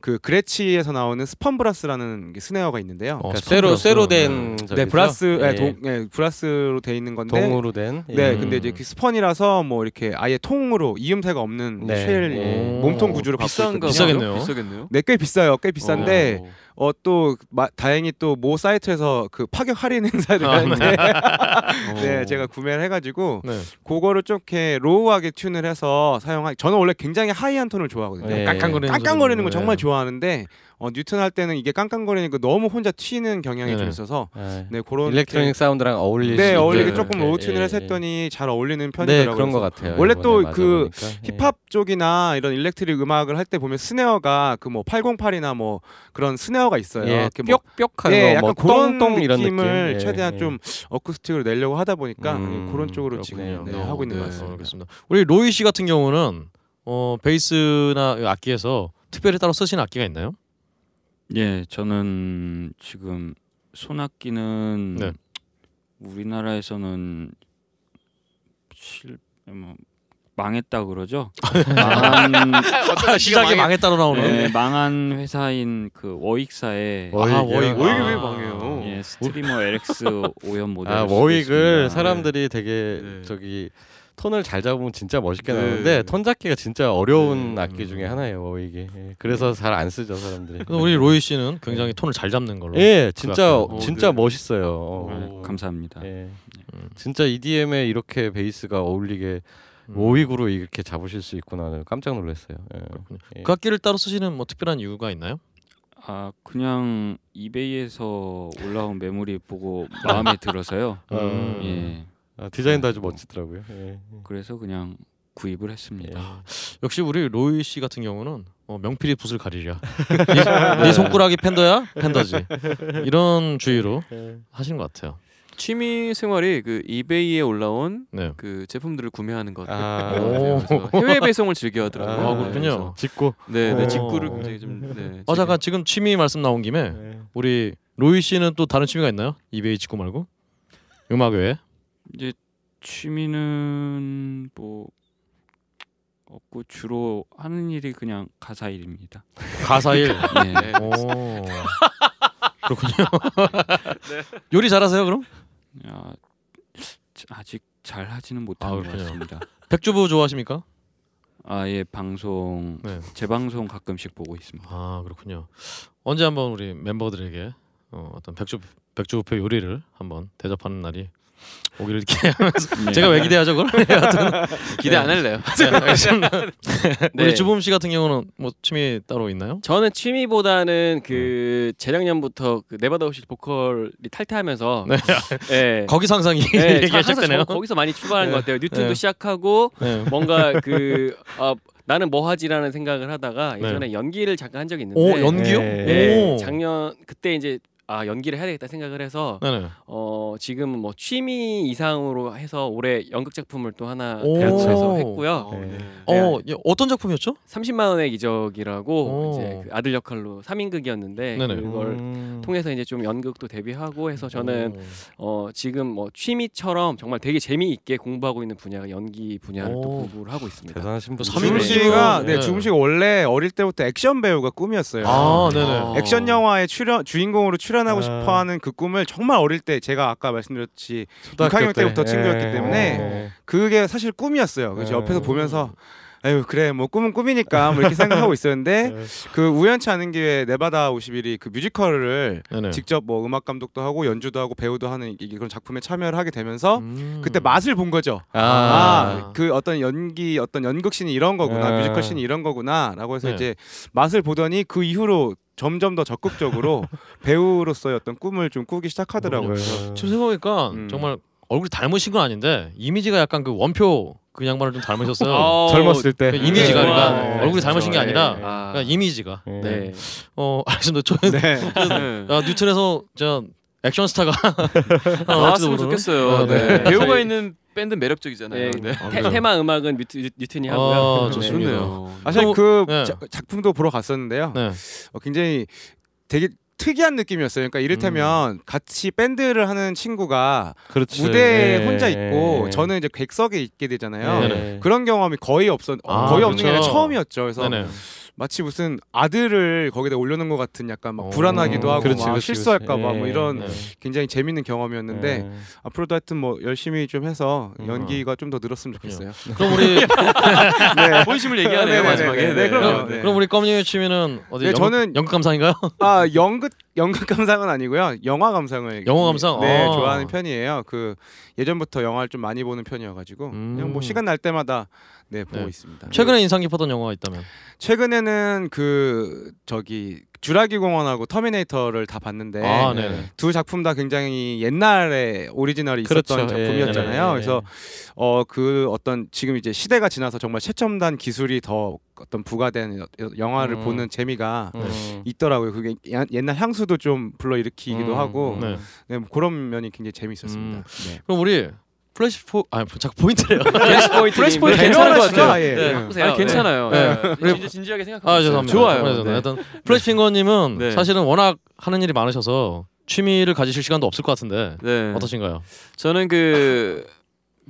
그 그레치에서 나오는 spun brass라는 게 snare가 있는데요. 어, 그러니까 쇠로. 쇠로 된 네, 저기죠? brass, 네, 예. 동, 네, brass로 돼 있는 건데. 동으로 된. 네, 예. 근데 이제 그 spun이라서 뭐 이렇게 아예 통으로 이음새가 없는 네. shell 오. 몸통 구조를 갖고 있거든요. 비싸겠네요. 비싸겠네요. 네, 꽤 비싸요. 꽤 비싼데 어. 어 또 다행히 또 모 사이트에서 그 파격 할인 행사를 아, 하는데 어. 네, 제가 구매를 해가지고 네. 그거를 좀 이렇게 low하게 tune을 해서 사용하. 저는 원래 굉장히 high한 톤을 좋아하거든요. 네. 깡깡거리는 깡깡거리는 거 소리. 정말 좋아하는데 어, 뉴튼 할 때는 이게 깡깡거리는 거 너무 혼자 튀는 경향이 네네. 좀 있어서 예. 네 그런 electronic 사운드랑 어울릴 네수 어울리게 있게 조금 이렇게, low tune을 예, 예. 했더니 잘 어울리는 네 편이더라고요. 그런 것 같아요. 원래 이번에 또 맞아 그 보니까. 예. 힙합 쪽이나 이런 electric 음악을 할 때 보면 snare가 그 뭐 808이나 뭐 그런 snare가 있어요. 예, 뭐 뾱뾱한 예, 거, 약간 뭐 그런 똥똥 이런 느낌을 느낌. 예, 최대한 예. 좀 어쿠스틱으로 내려고 하다 보니까 음, 그런 쪽으로 지금 그렇군요. 네, 하고 있는 네, 것 같습니다. 알겠습니다. 우리 로이 씨 같은 경우는 어, 베이스나 악기에서 특별히 따로 쓰시는 악기가 있나요? 예, 저는 지금 쓰는 악기는 네. 우리나라에서는 실, 뭐, 망했다 그러죠. 아, 망한, 시작이 망했다로 나오는. 네, 망한 회사인 그 워익사의 워익. 아, 워익. 워익이 워익이 왜왜 망해요? 예, Streamer LX 5연 모델. 아 워익을 사람들이 되게 네. 저기 톤을 잘 잡으면 진짜 멋있게 네. 나오는데 톤 잡기가 진짜 어려운 네. 악기 중에 하나예요 워익이. 예, 그래서 잘 안 쓰죠 사람들이. 우리 로이 씨는 굉장히 톤을 잘 잡는 걸로. 예, 진짜 어, 진짜 네. 멋있어요. 어. 네, 감사합니다. 예. 음. 진짜 EDM에 이렇게 베이스가 어울리게 음. 워익으로 이렇게 잡으실 수 있구나 깜짝 놀랐어요. 예. 그렇군요. 예. 그 악기를 따로 쓰시는 뭐 특별한 이유가 있나요? 아 그냥 이베이에서 올라온 메모리 보고 마음에 들어서요. 음. 예, 아, 디자인도 아주 멋지더라고요. 예. 그래서 그냥 구입을 했습니다. 역시 우리 로이 씨 같은 경우는 어, 명필이 붓을 가리랴. 네, 네 손가락이 팬더야? 팬더지. 이런 주의로 하시는 것 같아요. 취미 생활이 그 이베이에 올라온 네. 그 제품들을 구매하는 것 아. 해외 배송을 즐겨 하더라고요. 아, 그렇군요. 짓고. 네, 네 오. 직구를 굉장히 좀. 네, 어 즐겨- 잠깐 지금 취미 말씀 나온 김에 예. 우리 로이 씨는 또 다른 취미가 있나요? 이베이 직구 말고 음악 외에? 이제 취미는 뭐 없고 주로 하는 일이 그냥 가사 일입니다. 가사 일. 네. 오. 그렇군요. 요리 잘하세요 그럼? 아, 아직 잘 하지는 아, 못한 것. 같습니다. 백주부 좋아하십니까? 아예 방송 네. 재방송 가끔씩 보고 있습니다. 아 그렇군요. 언제 한번 우리 멤버들에게 어, 어떤 백주 백주부표 요리를 한번 대접하는 날이 오기를 기대하면서 네. 제가 왜 기대하죠 그걸? 네, 기대 안 할래요. 네, 알겠습니다. 네. 우리 주범 씨 같은 경우는 뭐 취미 따로 있나요? 저는 취미보다는 그 재작년부터 그 네바다 오실 보컬이 탈퇴하면서 네. 예. 거기서 항상 이 네. 저- 거기서 많이 네. 것 같아요. 뉴튼도 네. 시작하고 네. 뭔가 그 아, 나는 뭐 하지라는 생각을 하다가 예전에 연기를 잠깐 한 적이 있는데 네. 오 연기요? 네, 오. 작년 그때 이제 아 연기를 해야 되겠다 생각을 해서 네네. 어 지금 뭐 취미 이상으로 해서 올해 연극 작품을 또 하나 오. 배워서 했고요. 어, 네. 어 예, 어떤 작품이었죠? 30만 원의 기적이라고 오. 이제 그 아들 역할로 3인극이었는데 네네. 그걸 음. 통해서 이제 좀 연극도 데뷔하고 해서 저는 오. 어 지금 뭐 취미처럼 정말 되게 재미있게 공부하고 있는 분야가 연기 분야를 또 오. 공부를 하고 있습니다. 대단하신 분. 삼- 주금 삼인극이면- 씨가 네, 네. 주금 씨가 원래 어릴 때부터 액션 배우가 꿈이었어요. 아 네네. 액션 영화의 출연 주인공으로 출연 출연하고 아. 싶어하는 그 꿈을 정말 어릴 때 제가 아까 말씀드렸지 초등학교 6학년 때. 때부터 친구였기 예. 때문에 예. 그게 사실 꿈이었어요. 그래서 예. 옆에서 보면서 아유 그래 뭐 꿈은 꿈이니까 뭐 이렇게 생각하고 있었는데 예. 그 우연치 않은 기회에 네바다 50일이 그 뮤지컬을 네네. 직접 뭐 음악 감독도 하고 연주도 하고 배우도 하는 이- 그런 작품에 참여를 하게 되면서 음. 그때 맛을 본 거죠. 아, 아, 그 어떤 연기, 어떤 연극신이 이런 거구나, 아. 뮤지컬신이 이런 거구나라고 해서 네. 이제 맛을 보더니 그 이후로 점점 더 적극적으로 배우로서의 어떤 꿈을 좀 꾸기 시작하더라고요. 네. 지금 생각해보니까 음. 정말 얼굴이 닮으신 건 아닌데 이미지가 약간 그 원표 그 양반을 좀 닮으셨어요. 어, 젊었을 때그 이미지가 네. 그러니까 네. 얼굴이 닮으신 게 아니라 네. 아, 그러니까 이미지가 예. 네. 어 알겠습니다. 저 네. 네. 아, 뉴튼에서 저 액션 스타가 아, 나왔으면 좋겠어요. 아, 네. 네. 배우가 있는 밴드 매력적이잖아요. 네. 네. 테, 테마 음악은 뉴트, 뉴튼이 하고요. 아, 네. 좋습니다. 좋네요. 사실 또- 그 네. 자- 작품도 보러 갔었는데요. 네. 어, 굉장히 되게 특이한 느낌이었어요. 그러니까 이를테면 같이 밴드를 하는 친구가 그렇지. 무대에 예. 혼자 있고 예. 저는 이제 객석에 있게 되잖아요. 예. 그런 경험이 거의 없었 아, 거의 없는 게 그렇죠. 아니라 처음이었죠. 그래서 네네. 마치 무슨 아들을 거기다 올려놓은 것 같은 약간 막 어. 불안하기도 하고 그렇지, 막 그렇지, 실수할까봐 그렇지. 뭐 예. 이런 네. 굉장히 재밌는 경험이었는데 예. 앞으로도 하여튼 뭐 열심히 좀 해서 음. 연기가 좀 더 늘었으면 좋겠어요. 그럼 우리 네. 본심을 얘기하네요 네, 마지막에. 네, 네, 네, 그럼요. 네. 네. 그럼 우리 껌님의 취미는 어디 네, 연극, 저는- 연극 감상인가요? 아 연극 연극 감상은 아니고요. 영화 감상을 영화 감상? 네 아. 좋아하는 편이에요. 그 예전부터 영화를 좀 많이 보는 편이어가지고 그냥 뭐 음. 시간 날 때마다 네 보고 네. 있습니다. 최근에 인상 깊었던 영화가 있다면 최근에는 그 저기 주라기 공원하고 터미네이터를 다 봤는데 아, 네. 두 작품 다 굉장히 옛날에 오리지널이 있었던 그렇죠. 작품이었잖아요. 예, 예, 그래서 어 그 어떤 지금 이제 시대가 지나서 정말 최첨단 기술이 더 어떤 부가된 여- 영화를 음. 보는 재미가 음. 있더라고요. 그게 야- 옛날 향수도 좀 불러 일으키기도 음, 하고 음. 네. 네, 뭐 그런 면이 굉장히 재미있었습니다. 음. 네. 그럼 우리 플래시 포 아니 자꾸 포인트래요. 플래시 포인트. 플래시 포인트 네, 괜찮은 것 괜찮으시죠? 같아요. 아, 예. 네. 예. 보세요. 아, 괜찮아요. 네. 네. 우리- 진짜 진지 하게 생각하고 아. 죄송합니다. 좋아요. 네. 하여튼 플래시 핑거님은 네. 사실은 워낙 하는 일이 많으셔서 취미를 가지실 시간도 없을 것 같은데 네. 어떠신가요? 저는 그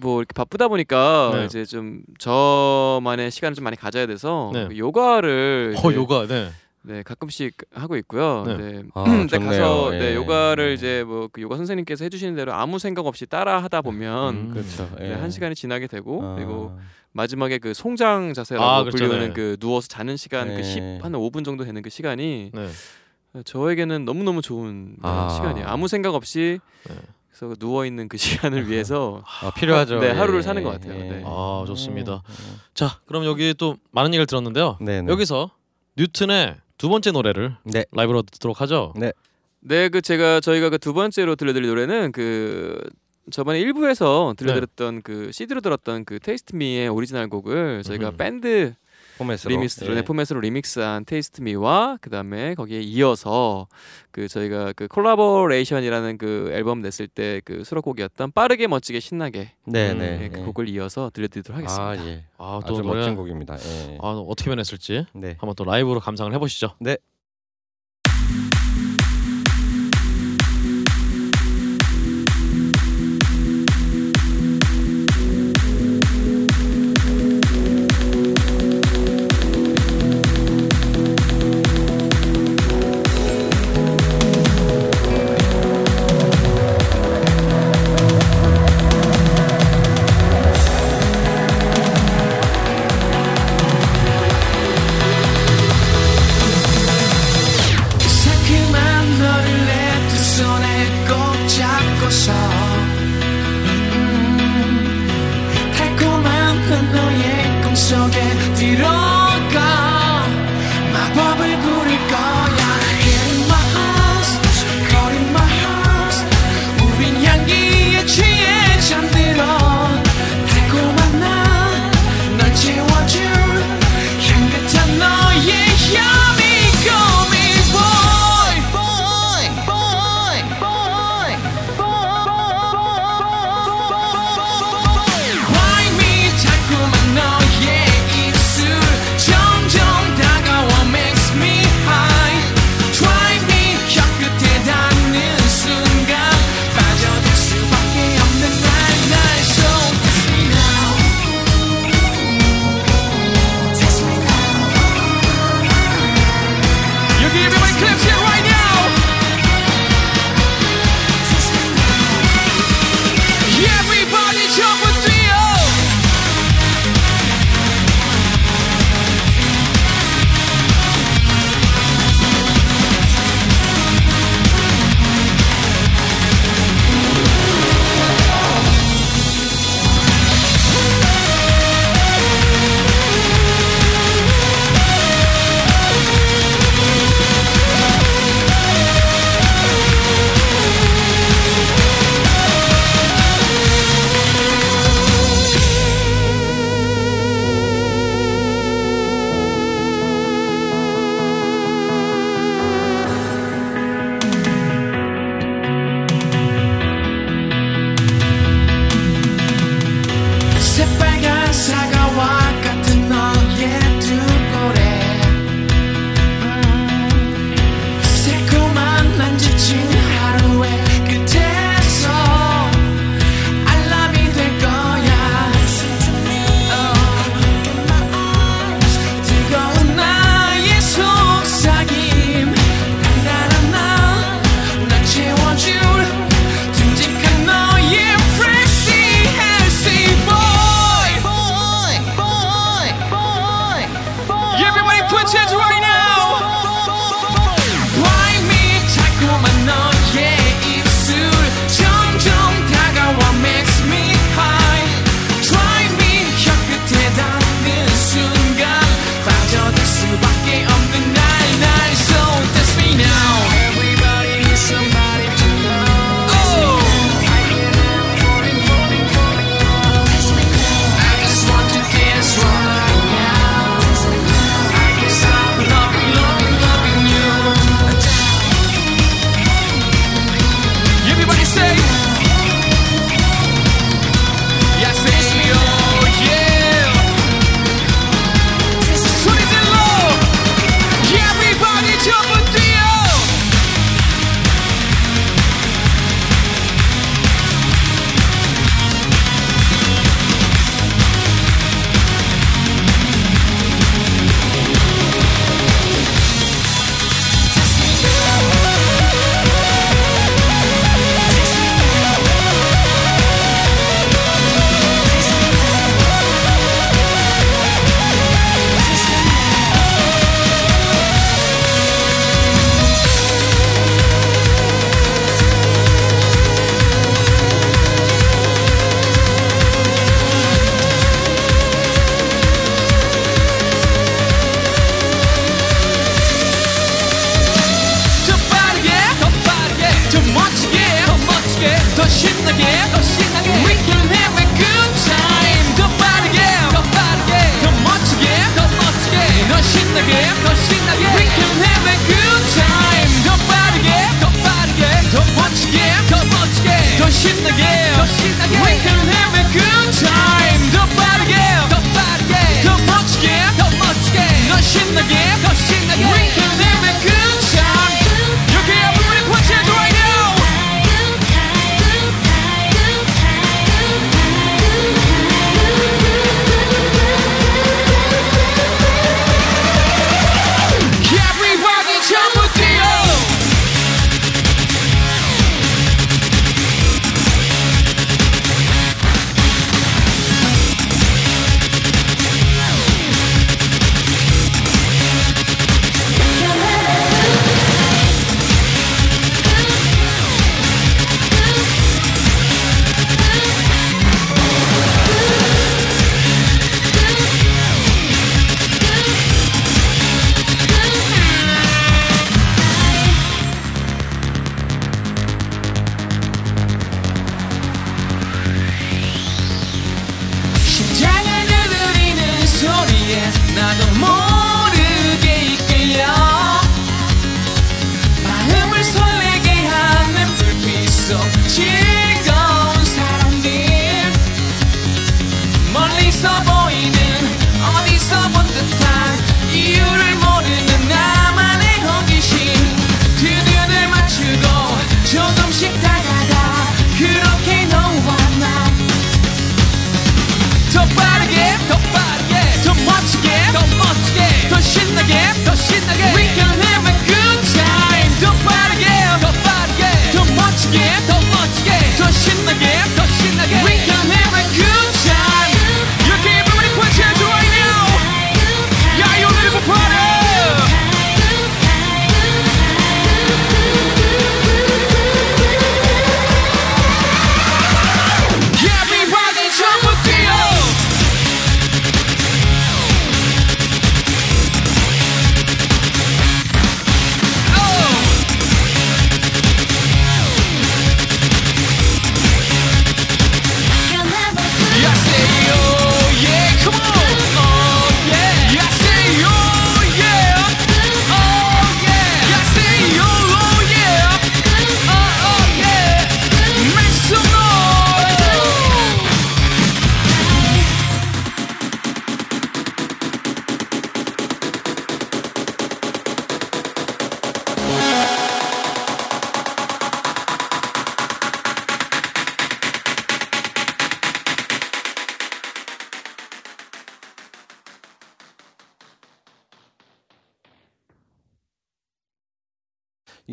뭐 이렇게 바쁘다 보니까 네. 이제 좀 저만의 시간을 좀 많이 가져야 돼서 네. 그 요가를 어 요가 네. 네 가끔씩 하고 있고요. 네. 네. 아, 근데 좋네요. 가서 예. 네, 요가를 이제 뭐 그 요가 선생님께서 해주시는 대로 아무 생각 없이 따라 하다 보면 음. 그렇죠. 예. 네, 한 시간이 지나게 되고 아. 그리고 마지막에 그 송장 자세라고 아, 그렇죠. 불리는 네. 그 누워서 자는 시간 네. 그 10, 한 5분 정도 되는 그 시간이 네. 저에게는 너무 너무 좋은 네, 아. 시간이에요. 아무 생각 없이 네. 그래서 누워 있는 그 시간을 위해서 아, 필요하죠. 네, 예. 하루를 사는 것 같아요. 네. 아 좋습니다. 자 그럼 여기 또 많은 얘기를 들었는데요. 네, 네. 여기서 뉴튼의 두 번째 노래를 네. 라이브로 듣도록 하죠. 네, 그 제가 저희가 그 두 번째로 들려드릴 노래는 그 저번에 1부에서 들려드렸던 그 CD로 들었던 그 Taste Me의 오리지널 곡을 저희가 음흠. 밴드 포맷으로. remix로 예. 네, 포맷으로 remix한 Taste Me와 그다음에 거기에 이어서 그 저희가 그 collaboration이라는 그 앨범 냈을 때 그 수록곡이었던 빠르게 멋지게 신나게 네, 음, 네. 네, 그 예. 곡을 이어서 들려드리도록 하겠습니다. 아, 예. 아또 멋진 곡입니다. 예. 아 어떻게 변했을지 네. 한번 또 라이브로 감상을 해보시죠. 새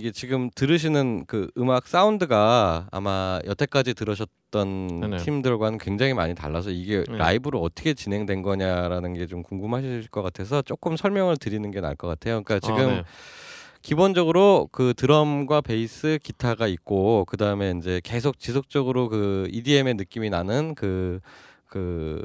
이게 지금 들으시는 그 음악 사운드가 아마 여태까지 들으셨던 네네. 팀들과는 굉장히 많이 달라서 이게 네. 라이브로 어떻게 진행된 거냐라는 게 좀 궁금하실 것 같아서 조금 설명을 드리는 게 나을 것 같아요. 그러니까 지금 아, 네. 기본적으로 그 드럼과 베이스, 기타가 있고 그 다음에 이제 계속 지속적으로 그 EDM의 느낌이 나는 그 그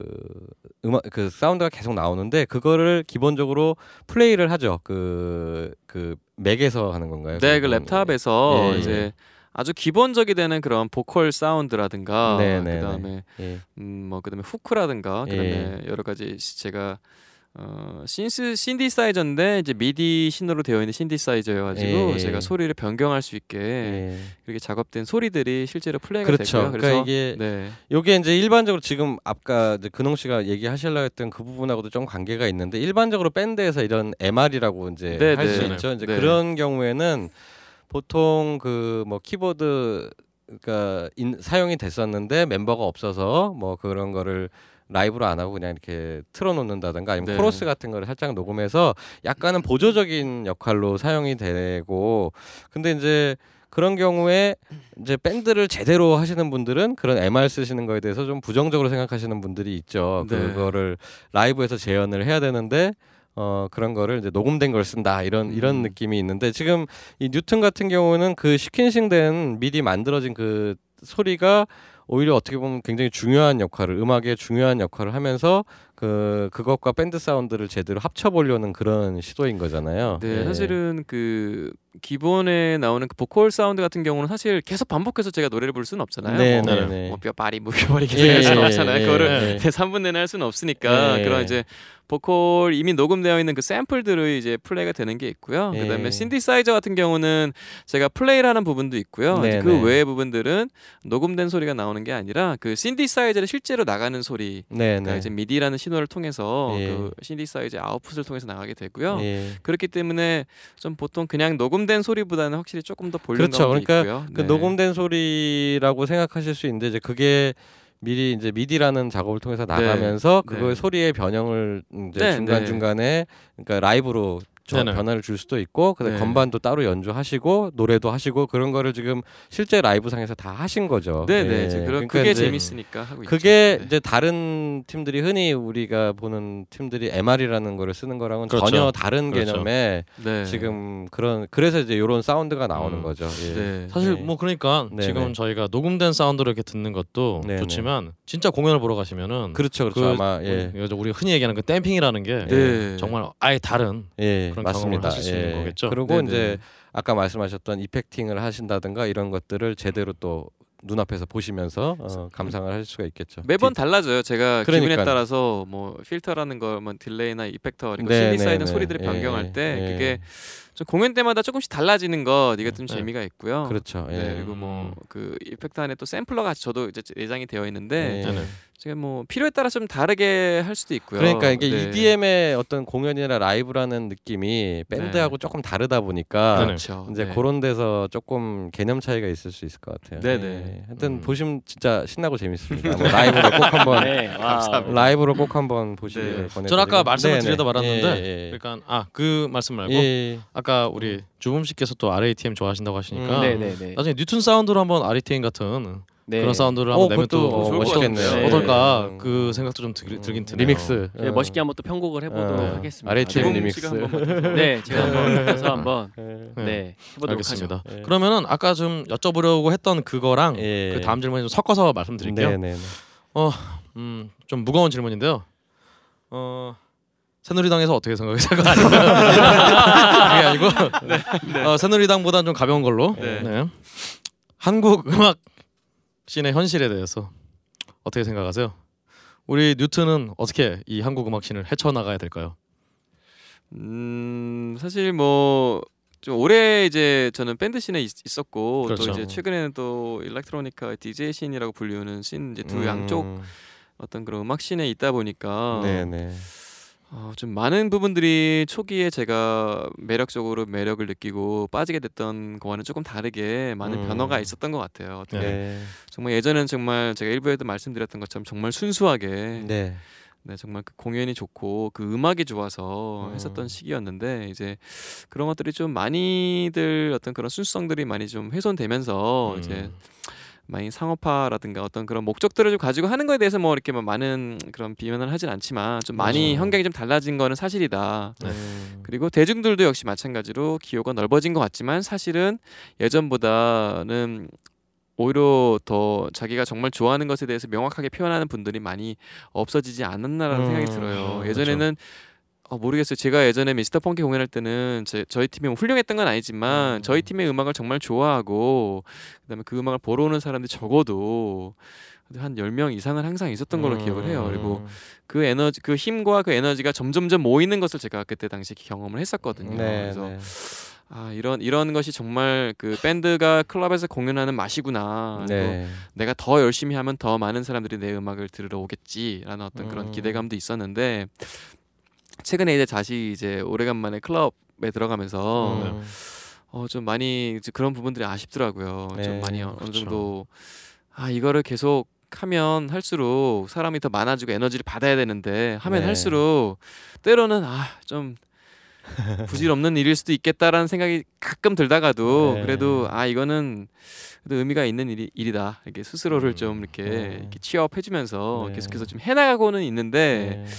음악 그 사운드가 계속 나오는데 그거를 기본적으로 플레이를 하죠. 그그 맥에서 하는 건가요? 네, 그? 랩탑에서 예, 이제 아주 기본적이 되는 그런 보컬 사운드라든가 네, 네, 그다음에 예. 음뭐 그다음에 hook이라든가 그다음에 여러 가지 시- 제가 어 synth 신디사이저인데 이제 미디 신호로 되어 있는 신디사이저여가지고 예. 제가 소리를 변경할 수 있게 예. 그렇게 작업된 소리들이 실제로 플레이가 그렇죠. 되고요. 그러니까 그래서 이게 네. 요게 이제 일반적으로 지금 아까 이제 근홍 씨가 얘기하시려 했던 그 부분하고도 좀 관계가 있는데 일반적으로 밴드에서 이런 MR이라고 이제 네, 할수 네. 있죠. 이제 네. 그런 경우에는 보통 그 뭐 키보드 그러니까 인, 사용이 됐었는데 멤버가 없어서 뭐 그런 거를 라이브로 안 하고 그냥 이렇게 틀어놓는다든가 아니면 네. 코러스 같은 거를 살짝 녹음해서 약간은 보조적인 역할로 사용이 되고 근데 이제 그런 경우에 이제 밴드를 제대로 하시는 분들은 그런 MR 쓰시는 거에 대해서 좀 부정적으로 생각하시는 분들이 있죠. 네. 그거를 라이브에서 재현을 해야 되는데 어 그런 거를 이제 녹음된 걸 쓴다 이런 이런 음. 느낌이 있는데 지금 이 뉴튼 같은 경우는 그 sequencing된 미디 만들어진 그 소리가 오히려 어떻게 보면 굉장히 중요한 역할을 음악의 중요한 역할을 하면서 그 그것과 밴드 사운드를 제대로 합쳐 보려는 그런 시도인 거잖아요. 네, 예. 사실은 그 기본에 나오는 그 보컬 사운드 같은 경우는 사실 계속 반복해서 제가 노래를 부를 수는 없잖아요. 네, 뭐, 네, 네. move your body move your body 예, 계속 할 수는 예, 없잖아요. 예, 그거를 예. 내 3분 내내 할 수는 없으니까 예. 그런 이제 보컬 이미 녹음되어 있는 그 샘플들을 이제 플레이가 되는 게 있고요. 예. 그다음에 신디사이저 같은 경우는 제가 플레이를 하는 부분도 있고요. 네, 이제 그 네. 외의 부분들은 녹음된 소리가 나오는 게 아니라 그 신디사이저를 실제로 나가는 소리 네, 그러니까 네. 이제 미디라는 신호를 통해서 예. 그 신디사이저 아웃풋을 통해서 나가게 되고요. 예. 그렇기 때문에 좀 보통 그냥 녹음된 소리보다는 확실히 조금 더 볼륨감도 그렇죠. 그러니까 있고요. 그 네. 녹음된 소리라고 생각하실 수 있는데 이제 그게 미리 이제 미디라는 작업을 통해서 나가면서 네. 그거의 소리의 변형을 이제 네, 중간 네. 중간에 그러니까 라이브로 저 네네. 변화를 줄 수도 있고 그다음 네. 건반도 따로 연주하시고 노래도 하시고 그런 거를 지금 실제 라이브 상에서 다 하신 거죠. 네네 예. 이제 그런 그러니까 그게 이제 재밌으니까 하고 그게 있죠. 네. 이제 다른 팀들이 흔히 우리가 보는 팀들이 MR이라는 거를 쓰는 거랑은 그렇죠. 전혀 다른 그렇죠. 개념의 네. 지금 그런 그래서 이제 이런 사운드가 나오는 음. 거죠. 예. 네. 사실 네. 뭐 그러니까 네네. 지금 저희가 녹음된 사운드를 이렇게 듣는 것도 네네. 좋지만 진짜 공연을 보러 가시면은 그렇죠, 그렇죠. 그 아마 예, 우리, 우리가 흔히 얘기하는 그 댐핑이라는 게 네. 정말 아예 다른 예, 그런 맞습니다. 경험을 하실 수 있는 거겠죠? 그리고 네네. 이제 아까 말씀하셨던 effecting을 하신다든가 이런 것들을 제대로 또 눈앞에서 보시면서 어, 감상을 할 수가 있겠죠. 매번 디- 달라져요. 제가 그러니까요. 기분에 따라서 뭐 필터라는 걸, 뭐 delay나 effector 그리고 네, 신디사이저 네, 소리들을 네. 변경할 예, 때 예. 그게 좀 공연 때마다 조금씩 달라지는 것 이게 좀 네. 재미가 있고요. 그렇죠. 예. 네, 그리고 뭐 그 effect 안에 또 sampler가 저도 이제 내장이 되어 있는데 예. 제가 뭐 필요에 따라 좀 다르게 할 수도 있고요. 그러니까 이게 네. EDM의 어떤 공연이나 라이브라는 느낌이 밴드하고 조금 다르다 보니까. 그렇죠. 이제 네. 그런 데서 조금 개념 차이가 있을 수 있을 것 같아요. 네네. 예. 하여튼 음. 보시면 진짜 신나고 재밌습니다. 뭐 라이브로 꼭 한번 네. 라이브로 꼭 한번 보시길 네. 권해드리고. 전 아까 말씀을. 드리다 말았는데 예, 예. 그러니까 아 그 말씀 말고 예, 예. 아까 우리 주범 씨께서 또 RATM 좋아하신다고 하시니까 음. 네, 네, 네. 나중에 뉴튼 사운드로 한번 RATM 같은 네. 그런 사운드를 어, 한번 내면 그것도 또것 멋있겠네요. 같아요. 어떨까 음. 그 생각도 좀 들, 들긴 음, 드네요. 리믹스. 네, 어. 멋있게 한번 또 편곡을 해보도록 어. 하겠습니다. 네. 리믹스. 네, 제가 한번 해서 한번 예. 네. 네, 해보도록 알겠습니다. 하죠. 예. 그러면은 아까 좀 여쭤보려고 했던 그거랑 예. 그 다음 질문 좀 섞어서 말씀드릴게요. 네네네. 음, 좀 무거운 질문인데요. 어, 새누리당에서 어떻게 생각하세요? 아니고 그게 아니고 어, 새누리당보다는 좀 가벼운 걸로. 네. 네. 한국 음악 씬의 현실에 대해서 어떻게 생각하세요? 우리 뉴트는 어떻게 이 한국 음악 씬을 헤쳐나가야 될까요? 음 사실 뭐. 좀 오래 이제 저는 밴드 씬에 있, 었고 그렇죠. 또 이제 최근에는 또 일렉트로니카 DJ 씬이라고 불리우는 씬 이제 두 양쪽 음. 어떤 그런 음악 씬에 있다 보니까 네네. 어, 좀 많은 부분들이 초기에 제가 매력적으로 매력을 느끼고 빠지게 됐던 거와는 조금 다르게 많은 음. 변화가 있었던 것 같아요. 어떻게 네. 정말 예전엔 정말 제가 일부에도 말씀드렸던 것처럼 정말 순수하게 네. 네, 정말 그 공연이 좋고 그 음악이 좋아서 음. 했었던 시기였는데 이제 그런 것들이 좀 많이들 어떤 그런 순수성들이 많이 좀 훼손되면서 음. 이제 많이 상업화라든가 어떤 그런 목적들을 좀 가지고 하는 거에 대해서 뭐 이렇게 뭐 많은 그런 비난을 하진 않지만 좀 많이 그렇죠. 환경이 좀 달라진 거는 사실이다. 네. 그리고 대중들도 역시 마찬가지로 기호가 넓어진 것 같지만 사실은 예전보다는 오히려 더 자기가 정말 좋아하는 것에 대해서 명확하게 표현하는 분들이 많이 없어지지 않았나라는 음, 생각이 들어요. 그렇죠. 예전에는 어, 모르겠어요. 제가 예전에 미스터 펑키 공연할 때는 제, 저희 팀이 뭐 훌륭했던 건 아니지만 음. 저희 팀의 음악을 정말 좋아하고 그다음에 그 음악을 보러 오는 사람들이 적어도 한 10명 이상은 항상 있었던 걸로 기억을 해요. 그리고 그 에너지 그 힘과 그 에너지가 점점점 모이는 것을 제가 그때 당시 경험을 했었거든요. 네, 그래서 네. 아 이런 이런 것이 정말 그 밴드가 클럽에서 공연하는 맛이구나. 네. 내가 더 열심히 하면 더 많은 사람들이 내 음악을 들으러 오겠지라는 어떤 그런 음. 기대감도 있었는데 최근에 이제 다시 이제 오래간만에 클럽에 들어가면서 음. 어 좀 많이 그런 부분들이 아쉽더라고요. 네, 좀 많이 어느 그렇죠. 정도 아 이거를 계속 하면 할수록 사람이 더 많아지고 에너지를 받아야 되는데 하면 네. 할수록 때로는 아좀 부질없는 일일 수도 있겠다라는 생각이 가끔 들다가도 네. 그래도 아 이거는 그래도 의미가 있는 일이, 일이다 이렇게 스스로를 음. 좀 이렇게, 네. 이렇게 취업해주면서 네. 계속해서 좀 해나가고는 있는데 네.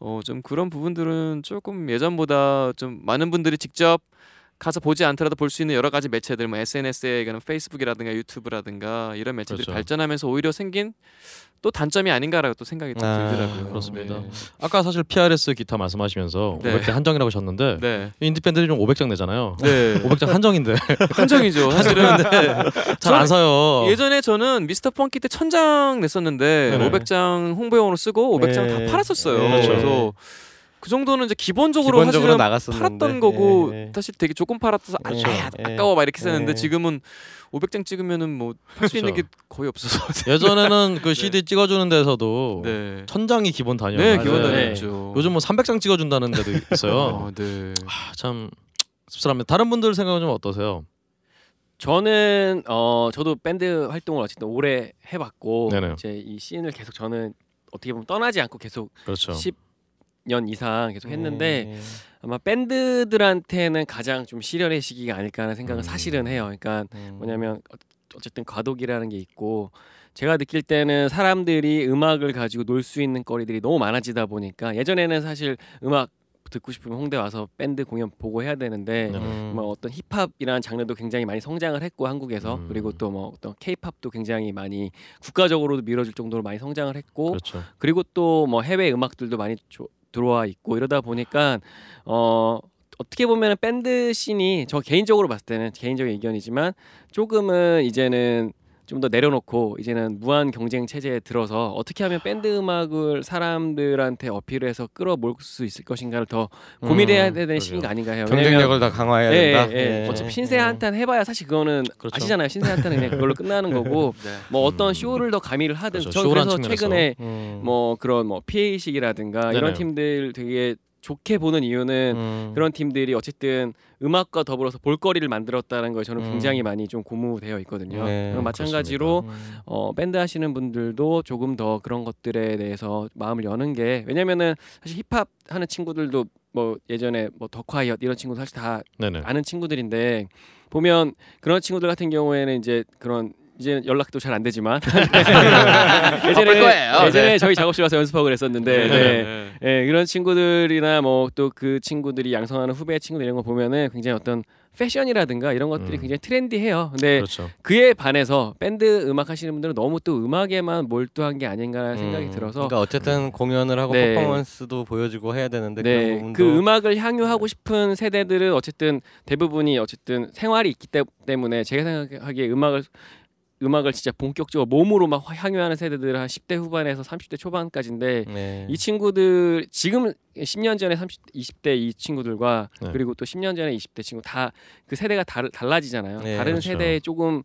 어 좀 그런 부분들은 조금 예전보다 좀 많은 분들이 직접 가서 보지 않더라도 볼 수 있는 여러 가지 매체들 뭐 SNS에 그런 페이스북이라든가 유튜브라든가 이런 매체들이 그렇죠. 발전하면서 오히려 생긴 또 단점이 아닌가라고 또 생각이 또 아, 들더라고요. 그렇습니다. 네. 아까 사실 PRS 기타 말씀하시면서 네. 500장 한정이라고 하셨는데 네. 인디 밴드들이 좀 500장 내잖아요. 네. 500장 한정인데 한정이죠. 사실은 잘 안 사요. 예전에 저는 미스터 펑키 때 천장 냈었는데 네네. 500장 홍보용으로 쓰고 500장 네. 다 팔았었어요. 네. 그렇죠. 그래서 그 정도는 이제 기본적으로, 기본적으로. 팔았던 거고 예, 예. 사실 되게 조금 팔았어서 아, 그렇죠. 아, 예. 아까워 막 이렇게 예. 썼는데 지금은 500장 찍으면은 뭐 할 수 있는 게. 거의 없어서 예전에는 그 CD 찍어주는 데서도 네. 천장이 기본 단위였는데 네, 기본 네. 단위였죠. 요즘 뭐 300장 찍어준다는 데도 있어요. 어, 네. 아, 참 씁쓸합니다. 다른 분들 생각은 좀 어떠세요? 저는 어 저도 밴드 활동을 어쨌든 오래 해봤고 네네. 이제 이 씬을 계속 저는 어떻게 보면 떠나지 않고 계속 그렇죠. 10 년 이상 계속 했는데 네. 아마 밴드들한테는 가장 좀 시련의 시기가 아닐까라는 생각은 음. 사실은 해요. 그러니까 음. 뭐냐면 어- 어쨌든 과도기라는 게 있고 제가 느낄 때는 사람들이 음악을 가지고 놀 수 있는 거리들이 너무 많아지다 보니까 예전에는 사실 음악 듣고 싶으면 홍대 와서 밴드 공연 보고 해야 되는데 네. 음. 뭐 어떤 힙합이라는 장르도 굉장히 많이 성장을 했고 한국에서 음. 그리고 또 뭐 어떤 케이팝도 굉장히 많이 국가적으로도 밀어줄 정도로 많이 성장을 했고 그렇죠. 그리고 또 뭐 해외 음악들도 많이 조- 들어와 있고 이러다 보니까 어 어떻게 보면 밴드 씬이 저 개인적으로 봤을 때는 개인적인 의견이지만 조금은 이제는 좀 더 내려놓고 이제는 무한 경쟁 체제에 들어서 어떻게 하면 밴드 음악을 사람들한테 어필해서 끌어모을 수 있을 것인가를 더 고민해야 음, 되는 그러게요. 시기가 아닌가 해요. 경쟁력을 더 강화해야 예, 된다. 예, 예. 어차피 신세 한탄 해봐야 사실 그거는 그렇죠. 아시잖아요. 신세 한탄은 그냥 그걸로 끝나는 거고 네. 뭐 어떤 음. 쇼를 더 가미를 하든 그렇죠. 그래서 측면에서. 최근에 음. 뭐 그런 뭐 PA식이라든가 이런. 팀들 되게 좋게 보는 이유는 음. 그런 팀들이 어쨌든 음악과 더불어서 볼거리를 만들었다는 거에 저는 음. 굉장히 많이 좀 고무되어 있거든요. 네, 마찬가지로 음. 어, 밴드 하시는 분들도 조금 더 그런 것들에 대해서 마음을 여는 게 왜냐면은 사실 힙합 하는 친구들도 뭐 예전에 뭐 더콰이엇 이런 친구도 사실 다 네네. 아는 친구들인데 보면 그런 친구들 같은 경우에는 이제 그런 이제 연락도 잘 안 되지만 예전에 거예요. 예전에 저희 작업실 와서 연습하고 그랬었는데 네. 네. 예, 이런 친구들이나 뭐 또 그 친구들이 양성하는 후배 친구들 이런 거 보면은 굉장히 어떤 패션이라든가 이런 것들이 음. 굉장히 트렌디해요. 근데 그렇죠. 그에 반해서 밴드 음악 하시는 분들은 너무 또 음악에만 몰두한 게 아닌가 생각이 음. 들어서 그러니까 어쨌든 공연을 하고 네. 퍼포먼스도 보여주고 해야 되는데 네, 그 음악을 향유하고 싶은 세대들은 어쨌든 대부분이 어쨌든 생활이 있기 때- 때문에 제가 생각하기에 음악을 음악을 진짜 본격적으로 몸으로 막 향유하는 세대들은 한 10대 후반에서 30대 초반까지인데 네. 이 친구들 지금 10년 전에 30, 20대 이 친구들과 네. 그리고 또 10년 전에 20대 친구 다 그 세대가 다, 달라지잖아요. 네, 다른 그렇죠. 세대에 조금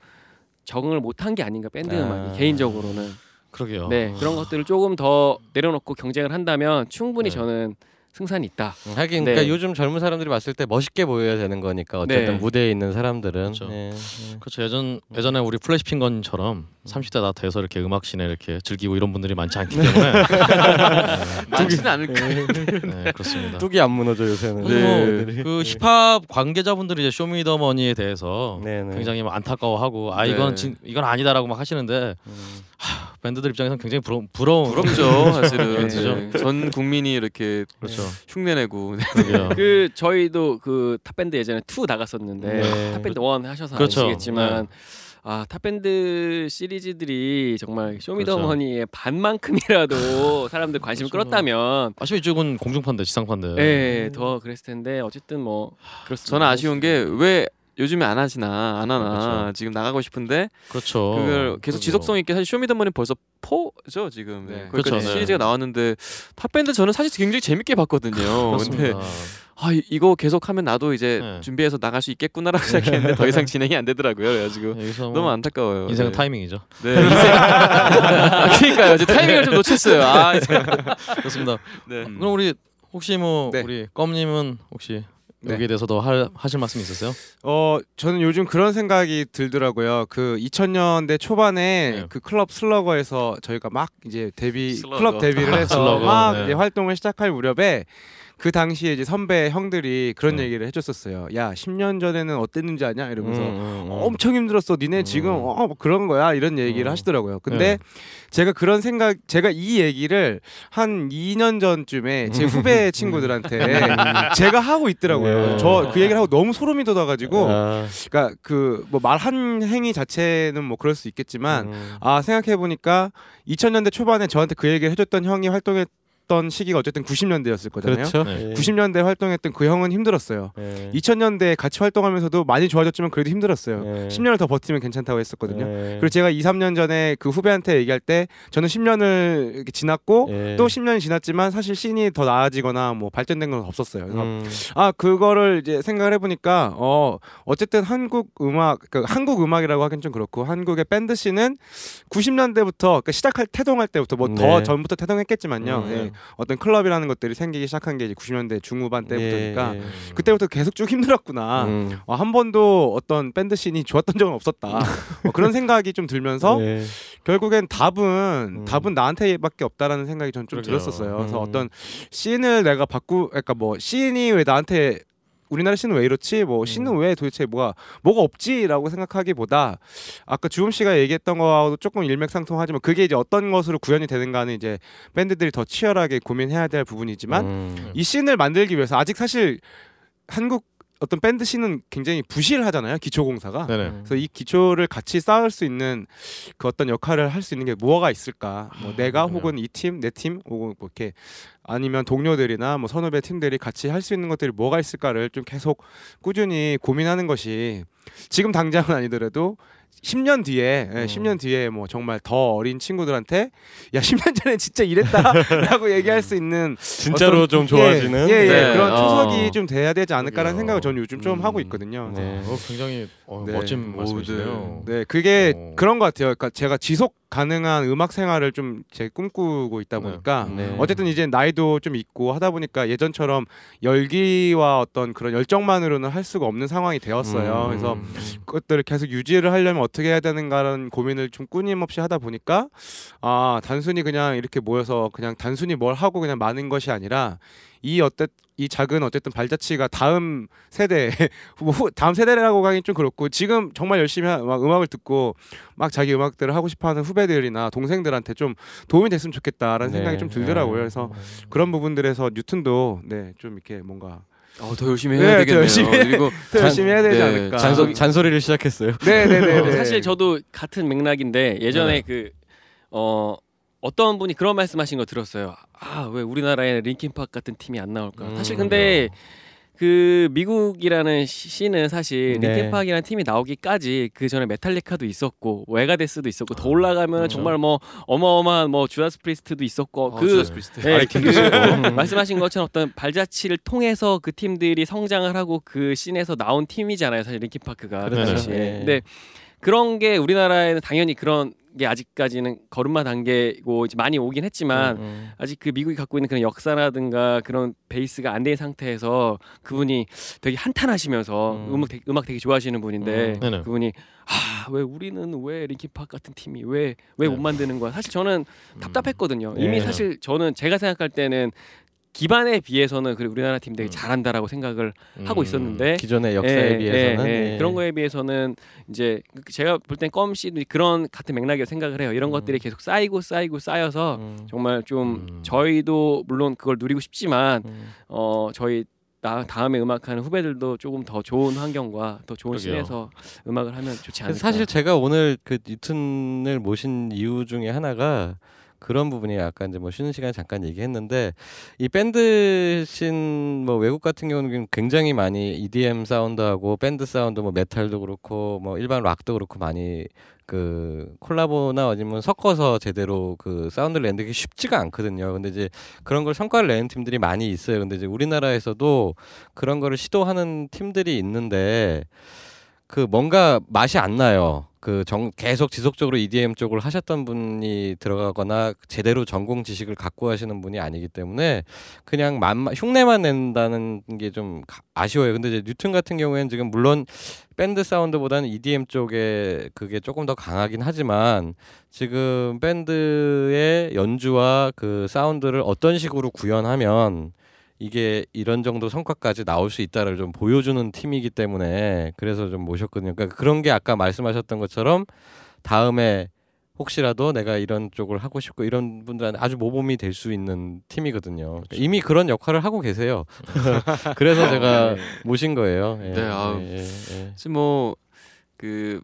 적응을 못한 게 아닌가 밴드 아. 음악이 개인적으로는 그러게요. 네 그런 것들을 조금 더 내려놓고 경쟁을 한다면 충분히 네. 저는 승산이 있다. 음, 하긴 네. 그러니까 요즘 젊은 사람들이 봤을 때 멋있게 보여야 되는 거니까 어쨌든 네. 무대에 있는 사람들은 그렇죠. 네, 네. 그렇죠. 예전 예전에 우리 플래시 핑거처럼 30대 다 돼서 이렇게 음악 scene에 이렇게 즐기고 이런 분들이 많지 않기 때문에 많지는 않을까. 네, 그렇습니다. 뚝이 안 무너져 요새는. 네. 그 힙합 관계자분들이 이제 쇼미더머니에 대해서 네, 네. 굉장히 막 안타까워하고 아 이건 네. 진, 이건 아니다라고 막 하시는데 음. 밴드들 입장에서는 굉장히 부러, 부러운 부럽죠 사실은. 그렇죠. 네. 전 국민이 이렇게 그렇죠. 흉내내고. 그 저희도 그 탑밴드 예전에 two 나갔었는데 네. 탑밴드 one 하셔서 그렇죠. 아시겠지만 아 탑밴드 시리즈들이 정말 쇼미더머니의 반만큼이라도 사람들 관심을 그렇죠. 끌었다면 아시죠 이쪽은 공중파인데 지상파인데. 예, 더 그랬을 텐데 어쨌든 뭐 그렇습니다. 저는 아쉬운 게 왜 요즘에 안 하시나 안 하나 그렇죠. 지금 나가고 싶은데 그렇죠. 그걸 계속. 지속성 있게 사실 쇼미더머니 벌써 four죠 지금 네. 거기까지 그렇죠, 네. 시리즈가 나왔는데 탑 밴드 저는 사실 굉장히 재밌게 봤거든요. 근데. 아 이- 이거 계속 하면 나도 이제 네. 준비해서 나갈 수 있겠구나라고 생각했는데 더 이상 진행이 안 되더라고요. 그래가지고 뭐 너무 안타까워요. 인생은 네. 타이밍이죠. 네, 인생. 아, 그러니까요. 제 타이밍을 좀 놓쳤어요. 아, 이제. 그렇습니다. 네. 음. 그럼 우리 혹시 뭐 네. 우리 껌님은 혹시 네. 여기에 대해서 더 할, 하실 말씀 있으세요? 어 저는 요즘 그런 생각이 들더라고요. 그 2000년대 초반에 네. 그 클럽 슬러거에서 저희가 막 이제 데뷔 슬러거. 클럽 데뷔를 아, 해서 막 네. 이제 활동을 시작할 무렵에 그 당시에 이제 선배 형들이 그런 네. 얘기를 해줬었어요. 야 10년 전에는 어땠는지 아냐 이러면서 음, 음, 음. 엄청 힘들었어. 니네 지금 음. 어, 뭐 그런 거야 이런 얘기를 음. 하시더라고요. 근데 네. 제가 그런 생각, 제가 이 얘기를 한 2년 전쯤에 제 후배 친구들한테 제가 하고 있더라고요. 네. 저그 얘기를 하고 너무 소름이 돋아가지고, 아, 그러니까 그 뭐 말 한 행위 자체는 뭐 그럴 수 있겠지만, 음. 아 생각해 보니까 2000년대 초반에 저한테 그 얘기를 해줬던 형이 활동했 던 시기가 어쨌든 90년대였을 거잖아요. 그렇죠. 네. 예. 90년대 활동했던 그 형은 힘들었어요. 예. 2000년대 같이 활동하면서도 많이 좋아졌지만 그래도 힘들었어요. 예. 10년을 더 버티면 괜찮다고 했었거든요. 예. 그리고 제가 2, 3년 전에 그 후배한테 얘기할 때 저는 10년을 이렇게 지났고 예. 또 10년이 지났지만 사실 씬이 더 나아지거나 뭐 발전된 건 없었어요. 그래서 음. 아 그거를 이제 생각을 해보니까 어 어쨌든 한국 음악 그 한국 음악이라고 하긴 좀 그렇고 한국의 밴드 씬은 90년대부터 그러니까 시작할 태동할 때부터 뭐더 네. 전부터 태동했겠지만요. 음. 예. 어떤 클럽이라는 것들이 생기기 시작한 게 이제 90년대 중후반 때부터니까 예, 예. 그때부터 계속 쭉 힘들었구나. 음. 어, 한 번도 어떤 밴드 씬이 좋았던 적은 없었다. 어, 그런 생각이 좀 들면서 예. 결국엔 답은 음. 답은 나한테밖에 없다라는 생각이 전좀 그러게요. 들었었어요. 그래서 음. 어떤 씬을 내가 바꾸, 그러니까 뭐 씬이 왜 나한테 우리나라 씬은 왜 이렇지? 뭐 음. 씬은 왜 도대체 뭐가 뭐가 없지라고 생각하기보다 아까 주음 씨가 얘기했던 거하고도 조금 일맥상통하지만 그게 이제 어떤 것으로 구현이 되는가는 이제 밴드들이 더 치열하게 고민해야 될 부분이지만 음. 이 씬을 만들기 위해서 아직 사실 한국 어떤 밴드 씬은 굉장히 부실하잖아요 기초 공사가. 네네. 그래서 이 기초를 같이 쌓을 수 있는 그 어떤 역할을 할 수 있는 게 뭐가 있을까? 뭐 내가 그러네요. 혹은 이 팀, 내 팀, 혹은 뭐 이렇게 아니면 동료들이나 뭐 선후배 팀들이 같이 할 수 있는 것들이 뭐가 있을까를 좀 계속 꾸준히 고민하는 것이 지금 당장은 아니더라도 10년 뒤에 예, 음. 10년 뒤에 뭐 정말 더 어린 친구들한테 야 10년 전에 진짜 이랬다라고 얘기할 수 있는 진짜로 어떤- 좀 좋아지는 예, 예, 예. 네. 그런 어. 초석이 좀 돼야 되지 않을까라는. 생각을 저는 요즘 좀 음. 하고 있거든요. 네. 어, 굉장히 어, 네. 멋진 오, 말씀이시네요. 네, 그게 어. 그런 것 같아요. 그러니까 제가 지속 가능한 음악 생활을 좀 제 꿈꾸고 있다 네. 보니까 네. 어쨌든 이제 나이도 좀 있고 하다 보니까 예전처럼 열기와 어떤 그런 열정만으로는 할 수가 없는 상황이 되었어요. 음. 그래서 그것들을 계속 유지를 하려면 어떻게 해야 되는가라는 고민을 좀 끊임없이 하다 보니까 아 단순히 그냥 이렇게 모여서 그냥 단순히 뭘 하고 그냥 많은 것이 아니라 이 어때 이 작은 어쨌든 발자취가 다음 세대 뭐 후- 다음 세대라고 하긴 좀 그렇고 지금 정말 열심히 하- 막 음악을 듣고 막 자기 음악들을 하고 싶어하는 후배들이나 동생들한테 좀 도움이 됐으면 좋겠다라는 네. 생각이 좀 들더라고요. 그래서 그런 부분들에서 뉴튼도 네 좀 이렇게 뭔가 어, 더 열심히 네, 해야 더 되겠네요. 열심히 해- 그리고 더 열심히 해야 되지 네, 않을까. 잔소, 잔소리를 시작했어요. 네네네. 어, 사실 저도 같은 맥락인데 예전에 네. 그어 어떤 분이 그런 말씀하신 거 들었어요. 아 왜 우리나라에 링킨팍 같은 팀이 안 나올까? 음, 사실 근데 그 미국이라는 시- 시는 사실 네. 링킨팍이라는 팀이 나오기까지 그 전에 메탈리카도 있었고 웨가데스도 있었고 더 올라가면 그렇죠. 정말 뭐 어마어마한 뭐 주다스 프리스트도 있었고 어, 그. 네, 그. 말씀하신 것처럼 어떤 발자취를 통해서 그 팀들이 성장을 하고 그 scene에서 나온 팀이잖아요. 사실 링킨파크가 그 그렇죠. 당시에. 네. 근데 그런 게 우리나라에는 당연히 그런 음악이 아직까지는 걸음마 단계고 이제 많이 오긴 했지만 음. 아직 그 미국이 갖고 있는 그런 역사라든가 그런 베이스가 안 된 상태에서 그분이 되게 한탄하시면서 음. 음. 악 되게, 음악 되게 좋아하시는 분인데 음. 그분이 아 왜 우리는 왜 링킨파크 같은 팀이 왜 왜못 네. 만드는 거야 사실 저는 답답했거든요 예. 이미 사실 저는 제가 생각할 때는 기반에 비해서는 그리고 우리나라 팀 되게 음. 잘한다라고 생각을 하고 음. 있었는데 기존의 역사에 예, 비해서는 예, 예. 예. 그런 거에 비해서는 이제 제가 볼 땐 껌 씨도 그런 같은 맥락이라고 생각을 해요. 이런 음. 것들이 계속 쌓이고 쌓이고 쌓여서 음. 정말 좀 음. 저희도 물론 그걸 누리고 싶지만 음. 어 저희 나 다음에 음악하는 후배들도 조금 더 좋은 환경과 더 좋은. scene에서 음악을 하면 좋지 않을까. 사실 제가 오늘 그 뉴튼을 모신 이유 중에 하나가 그런 부분이 아까 이제 뭐 쉬는 시간에 잠깐 얘기했는데 이 밴드 씬 뭐 외국 같은 경우는 굉장히 많이 EDM 사운드하고 밴드 사운드 뭐 메탈도 그렇고 뭐 일반 락도 그렇고 많이 그 콜라보나 아니면 섞어서 제대로 그 사운드를 내는 게 쉽지가 않거든요. 근데 이제 그런 걸 성과를 내는 팀들이 많이 있어요. 근데 이제 우리나라에서도 그런 거를 시도하는 팀들이 있는데 그 뭔가 맛이 안 나요. 그 정, 계속 지속적으로 EDM 쪽을 하셨던 분이 들어가거나 제대로 전공 지식을 갖고 하시는 분이 아니기 때문에 그냥 만 흉내만 낸다는 게 좀 아쉬워요. 근데 이제 뉴튼 같은 경우에는 지금 물론 밴드 사운드보다는 EDM 쪽에 그게 조금 더 강하긴 하지만 지금 밴드의 연주와 그 사운드를 어떤 식으로 구현하면 이게 이런 정도 성과까지 나올 수 있다를 좀 보여주는 팀이기 때문에 그래서 좀 모셨거든요. 그러니까 그런 게 아까 말씀하셨던 것처럼 다음에 혹시라도 내가 이런 쪽을 하고 싶고 이런 분들한테 아주 모범이 될 수 있는 팀이거든요. 그러니까 이미 그런 역할을 하고 계세요. 그래서 제가 모신 거예요. 예, 네, 아우. 예, 예, 예. 사실 뭐그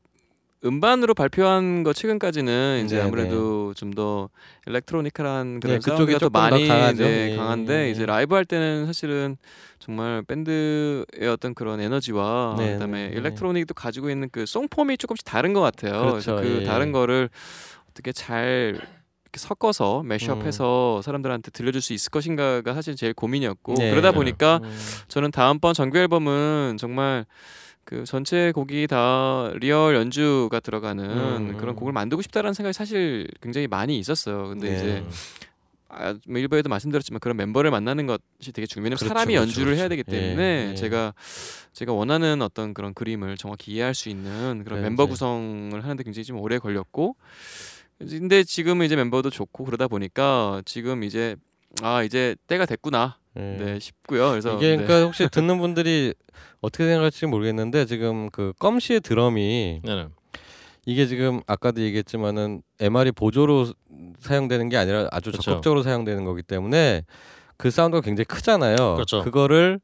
음반으로 발표한 거 최근까지는 이제 네, 아무래도 좀 더 electronical한 그런 네, 그쪽이 더더 많이 강하죠. 네, 예, 강한데 예, 이제 예. 라이브 할 때는 사실은 정말 밴드의 어떤 그런 에너지와 네, 그다음에 네, 네. electronic도 가지고 있는 그 song form이 조금씩 다른 것 같아요. 그렇죠, 그래서 그 예. 다른 거를 어떻게 잘 이렇게 섞어서 mashup해서 사람들한테 들려줄 수 있을 것인가가 사실 제일 고민이었고 네. 그러다 보니까 음. 저는 다음번 정규 앨범은 정말 그 전체 곡이 다 real 연주가 들어가는 음, 그런 음. 곡을 만들고 싶다라는 생각이 사실 굉장히 많이 있었어요. 근데 네. 이제 아, 뭐 일부에도 말씀드렸지만 그런 멤버를 만나는 것이 되게 중요해요. 그렇죠, 사람이 그렇죠, 연주를 해야 되기 그렇죠. 예, 때문에 예. 제가 제가 원하는 어떤 그런 그림을 정확히 이해할 수 있는 그런 네, 멤버 네. 구성을 하는데 굉장히 좀 오래 걸렸고 근데 지금은 이제 멤버도 좋고 그러다 보니까 지금 이제 아 이제 때가 됐구나 예. 네 싶고요. 그래서 이게 네. 그러니까 혹시 듣는 분들이 어떻게 생각할지 모르겠는데 지금 그 껌씨의 드럼이 네네. 이게 지금 아까도 얘기했지만은 MR이 보조로 사용되는 게 아니라 아주 그렇죠. 적극적으로 사용되는 거기 때문에 그 사운드가 굉장히 크잖아요. 그렇죠. 그거를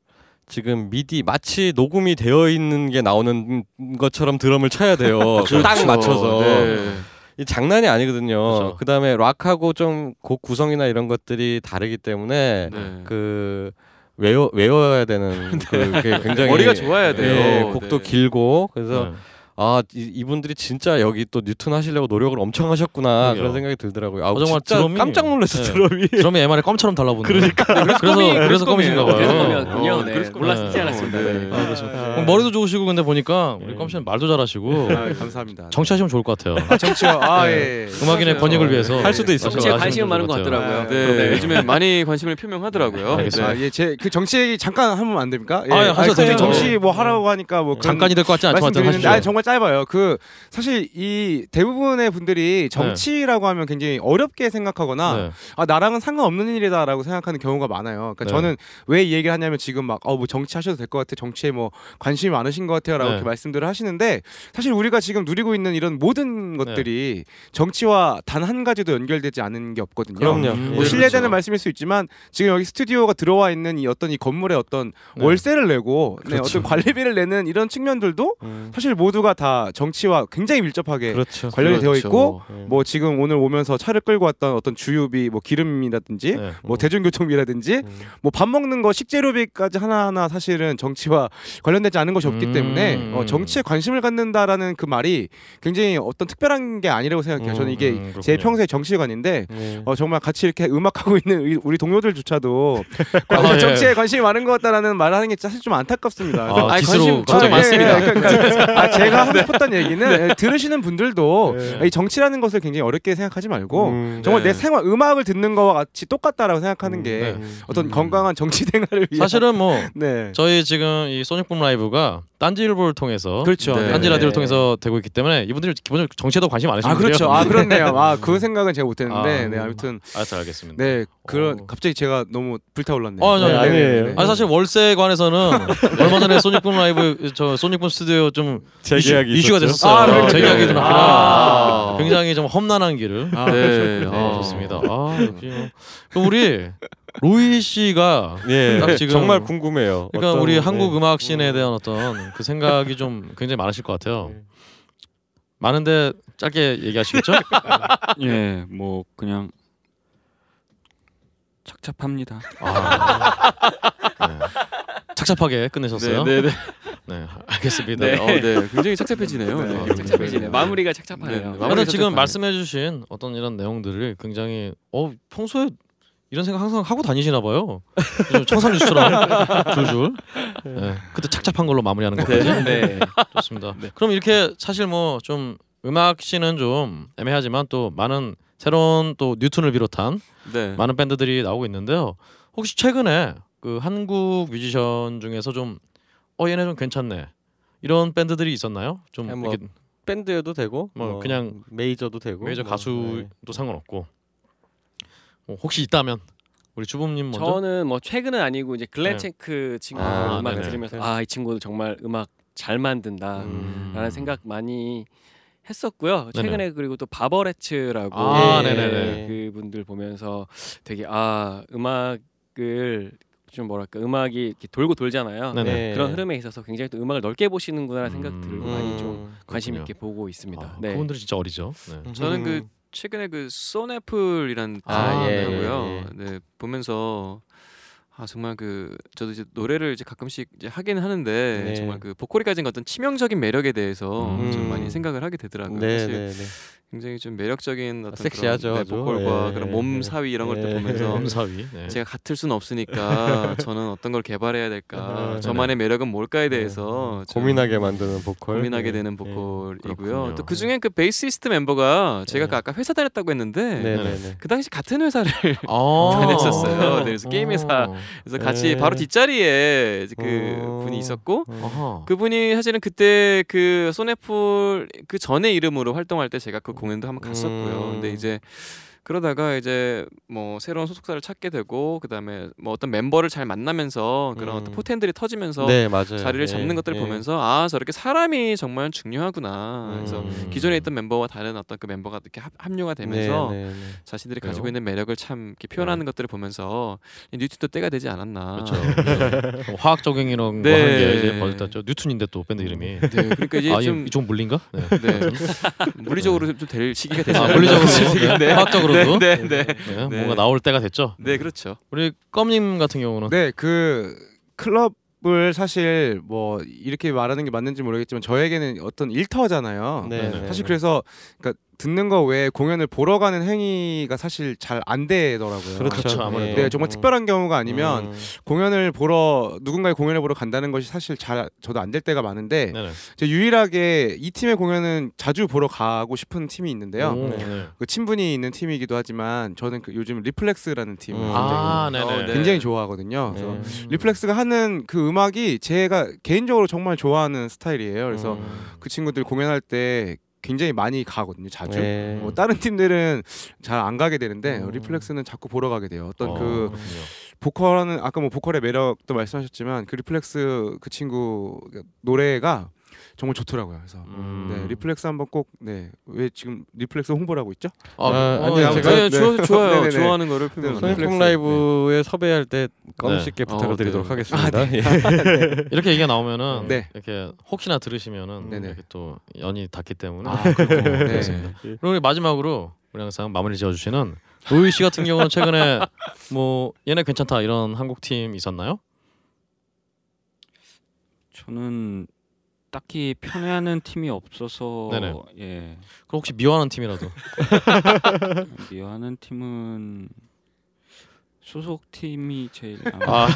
지금 미디 마치 녹음이 되어 있는 게 나오는 것처럼 드럼을 쳐야 돼요. 딱 그렇죠. 맞춰서. 네. 이 장난이 아니거든요. 그렇죠. 그다음에 락하고 좀 곡 구성이나 이런 것들이 다르기 때문에 네. 그 외워 외워야 되는 그게 굉장히 머리가 좋아야 돼요. 예, 곡도 네. 길고 그래서 네. 아 이, 이분들이 진짜 여기 또 뉴튼 하시려고 노력을 엄청 하셨구나 그러게요. 그런 생각이 들더라고요. 아, 어, 정말 진짜 드럼이- 깜짝 놀랐어 네. 드럼이. 드럼이 MR에 껌처럼 달라붙는. 그러니까. 그래서 그래서 껌이신가 봐요. 어, 네. 몰랐지. 않았습니다. 네. 네. 아, 그렇죠. 그럼 머리도 좋으시고 근데 보니까 우리 예. 껌씨는 말도 잘하시고 아, 감사합니다. 정치하시면 좋을 것 같아요. 아, 정치요. 아, 예. 예. 음악인의 권익을 위해서 할 수도 있어요. 정치에 관심이 좋을 많은 것. 같더라고요. 네, 네. 요즘에 많이 관심을 표명하더라고요. 알겠습니다. 아, 예, 제 그 정치 얘기 잠깐 하면 안 됩니까? 예. 아, 예, 하셔도. 정치 뭐 하라고 하니까 뭐 잠깐이 될 것 같지 않지만 하시죠. 정말 짧아요. 그 사실 이 대부분의 분들이 정치라고 하면 굉장히 어렵게 생각하거나 네. 아 나랑은 상관없는 일이다라고 생각하는 경우가 많아요. 그러니까 네. 저는 왜 이 얘기를 하냐면 지금 막 어 뭐 정치 하셔도 될 것 같아. 정치에 뭐 관심이 많으신 것 같아요라고 네. 이렇게 말씀들을 하시는데 사실 우리가 지금 누리고 있는 이런 모든 것들이 정치와 단 한 가지도 연결되지 않은 게 없거든요. 그럼요. 음, 뭐 예. 실례되는 그렇죠. 말씀일 수 있지만 지금 여기 스튜디오가 들어와 있는 이 어떤 이 건물의 어떤 네. 월세를 내고 네, 그렇죠. 어떤 관리비를 내는 이런 측면들도 음, 사실 모두가 다 정치와 굉장히 밀접하게 그렇죠. 관련이 되어 그렇죠. 있고 예. 뭐 지금 오늘 오면서 차를 끌고 왔던 어떤 주유비 뭐 기름이라든지 네. 뭐 음. 대중교통비라든지 음. 뭐밥 먹는 거 식재료비까지 하나하나 사실은 정치와 관련되지 않은 것이 없기 음. 때문에 어, 정치에 관심을 갖는다라는 그 말이 굉장히 어떤 특별한 게 아니라고 생각해요. 저는 이게 음, 제. 평소의 정치관인데 예. 어, 정말 같이 이렇게 음악하고 있는 우리- 동료들조차도 아, 예. 정치에 관심이 많은 것 같다라는 말을 하는 게 사실 좀 안타깝습니다. 아, 아니, 관심 진짜 아, 예, 많습니다. 예, 그러니까 아, 제가 하고 싶었던 얘기는 예, 들으시는 분들도 네. 이 정치라는 것을 굉장히 어렵게 생각하지 말고 음, 정말 네. 내 생활 음악을 듣는 거와 같이 똑같다라고 생각하는 게 네. 어떤 음. 건강한 정치 생활을 위한 사실은 뭐 네. 저희 지금 이 소닉붐 라이브가 딴지일보를 통해서 그렇죠. 네. 딴지 라디오를 통해서 되고 있기 때문에 이분들이 기본적으로 정치에도 관심 많으신 아 그렇죠. 아 그렇네요. 아 그 생각은 제가 못했는데 아, 네 아무튼 알았어 알겠습니다. 네 그런 어. 갑자기 제가 너무 불타올랐네요. 어, 네, 네, 아니에요. 네, 네. 아니 사실 월세에 관해서는 얼마 전에 소닉붐 라이브 저 소닉붐 스튜디오 좀재 계약이 이슈, 가 있었죠? 됐었어요. 아, 그렇군요. 재계약이 좀 아. 굉장히 좀 험난한 길을 아, 네. 네, 아. 좋습니다. 아, 역시 뭐. 그럼 우리 로이 씨가 예, 딱 지금- 정말 궁금해요. 그러니까 어떤- 우리 한국 네. 음악 씬에 대한 어떤 그 생각이 좀 굉장히 많으실 것 같아요. 많은데 짧게 얘기하시겠죠? 예, 뭐 그냥 착잡합니다. 아, 네. 착잡하게 끝내셨어요. 네, 네, 네. 네, 알겠습니다. 네. 어, 어, 네. 굉장히 착잡해지네요. 네, 네. 착잡해지네요. 마무리가 착잡하네요. 네, 네. 근데 마무리가 지금. 말씀해주신 어떤 이런 내용들을 굉장히 어 평소에 이런 생각 항상 하고 다니시나 봐요. 좀 청산유수처럼 줄줄. 네, 그때 착잡한 걸로 마무리하는 것까지. 네. 좋습니다. 그럼 이렇게 사실 뭐 좀 음악 씬은 좀 애매하지만 또 많은 새로운 또 뉴튼을 비롯한 네. 많은 밴드들이 나오고 있는데요. 혹시 최근에 그 한국 뮤지션 중에서 좀 어 얘네 좀 괜찮네 이런 밴드들이 있었나요? 좀 그냥 뭐 이렇게 밴드여도 되고 뭐 그냥 메이저도 되고 메이저 뭐, 가수도 네. 상관없고 뭐 혹시 있다면 우리 주범님 먼저. 저는 뭐 최근은 아니고 이제 글렌 네. 체크 친구 아, 음악을 네네. 들으면서 아 이 친구도 정말 음악 잘 만든다 음. 라는 생각 많이 했었고요. 네네. 최근에 그리고 또 바버레츠라고 아, 예, 네네네. 그분들 보면서 되게 아 음악을 좀 뭐랄까 음악이 이렇게 돌고 돌잖아요. 네네. 네. 그런 흐름에 있어서 굉장히 또 음악을 넓게 보시는구나라는 생각 음. 들고 많이 좀 음. 관심 그렇군요. 있게 보고 있습니다. 아, 네. 그분들이 진짜 어리죠. 네. 저는 그 최근에 그 소네플이라는 아, 예, 하고요. 예, 네 보면서 아 정말 그 저도 이제 노래를 이제 가끔씩 이제 하긴 하는데 네. 정말 그 보컬이 가진 어떤 치명적인 매력에 대해서 음. 좀 많이 생각을 하게 되더라고요. 네, 사실 네, 네. 굉장히 좀 매력적인 어떤 섹시하죠, 그런, 네. 보컬과 예, 그런 예, 몸 예. 사위 이런 것들 예. 보면서 검사위. 네. 제가 같을 수는 없으니까 저는 어떤 걸 개발해야 될까 아, 저만의 매력은 뭘까에 대해서 좀 고민하게 만드는 보컬 고민하게 네. 되는 네. 보컬이고요. 또 그 중에 그 베이시스트 멤버가 제가 네. 그 아까 회사 다녔다고 했는데 네, 네, 네. 그 당시 같은 회사를 아. 다녔었어요. 네, 그래서 게임 회사 그래서 같이 네. 바로 뒷자리에 그 어. 분이 있었고. 그분이 사실은 그때 그 소네풀 그 전에 이름으로 활동할 때 제가 그 공연도 한번 갔었고요. 음. 근데 이제 그러다가 이제 뭐 새로운 소속사를 찾게 되고 그다음에 뭐 어떤 멤버를 잘 만나면서 그런 음. 어떤 포텐들이 터지면서 네, 맞아요. 자리를 잡는 예, 것들을 예. 보면서 아 저렇게 사람이 정말 중요하구나. 그래서 음. 기존에 있던 멤버와 다른 어떤 그 멤버가 이렇게 합, 합류가 되면서 네, 네, 네. 자신들이 그래요? 가지고 있는 매력을 참 이렇게 표현하는 것들을 보면서 뉴트도 때가 되지 않았나. 그렇죠. 네. 화학 적용 이런 네. 거한 게 이제 벌써 뉴튼인데 또 밴드 이름이. 네, 그러니까 이제 아, 좀 이좀 물린가? 네. 네. 물리적으로 좀 될 시기가 되지 아, 않았나. 물리적으로, 네. 화학적으로 도? 네, 네, 네. 네, 네. 뭔가 나올 때가 됐죠. 네, 그렇죠. 우리 껌님 같은 경우는 네, 그 클럽 을 사실 뭐 이렇게 말하는 게 맞는지 모르겠지만 저에게는 어떤 일터잖아요. 네, 네. 네. 사실 그래서 그러니까 듣는 거 외에 공연을 보러 가는 행위가 사실 잘 안 되더라고요. 그렇죠. 그렇죠, 아무래도. 네, 정말 음. 특별한 경우가 아니면 음. 공연을 보러 누군가의 공연을 보러 간다는 것이 사실 잘 저도 안 될 때가 많은데 네네. 저 유일하게 이 팀의 공연은 자주 보러 가고 싶은 팀이 있는데요. 오, 네. 네. 그 친분이 있는 팀이기도 하지만 저는 그 요즘 리플렉스라는 팀을 음. 굉장히, 아. 어, 네. 굉장히 좋아하거든요. 그래서 네. 리플렉스가 하는 그 음악이 제가 개인적으로 정말 좋아하는 스타일이에요. 그래서 음. 그 친구들 공연할 때 굉장히 많이 가거든요. 자주. 네. 뭐 다른 팀들은 잘 안 가게 되는데 음. 리플렉스는 자꾸 보러 가게 돼요. 어떤 어, 그 그렇군요. 보컬은 아까 뭐 보컬의 매력도 말씀하셨지만 그 리플렉스 그 친구 노래가 정말 좋더라고요. 그래서 음. 네, 리플렉스 한번 꼭 네. 왜 지금 리플렉스 홍보를 하고 있죠? 아, 아, 어, 아니요, 네. 제가- 아니, 좋아, 네. 좋아요. 네네네. 좋아하는 거를 표현하는 네. 라이브에 섭외할 때껌 네. 어, 부탁을 드리도록 네. 하겠습니다. 예. 이렇게 얘기가 나오면은 네. 이렇게 혹시나 들으시면은 네네. 이렇게 또 연이 닿기 때문에 아. 네. 그렇습니다. 그리고 우리 마지막으로 우리 항상 마무리 지어 주시는 로이 씨 같은 경우는 최근에 뭐 얘네 괜찮다 이런 한국 팀 있었나요? 저는 딱히 편애하는 팀이 없어서 네네. 예 그럼 혹시 미워하는 팀이라도 미워하는 팀은 소속 팀이 제일 아마 아,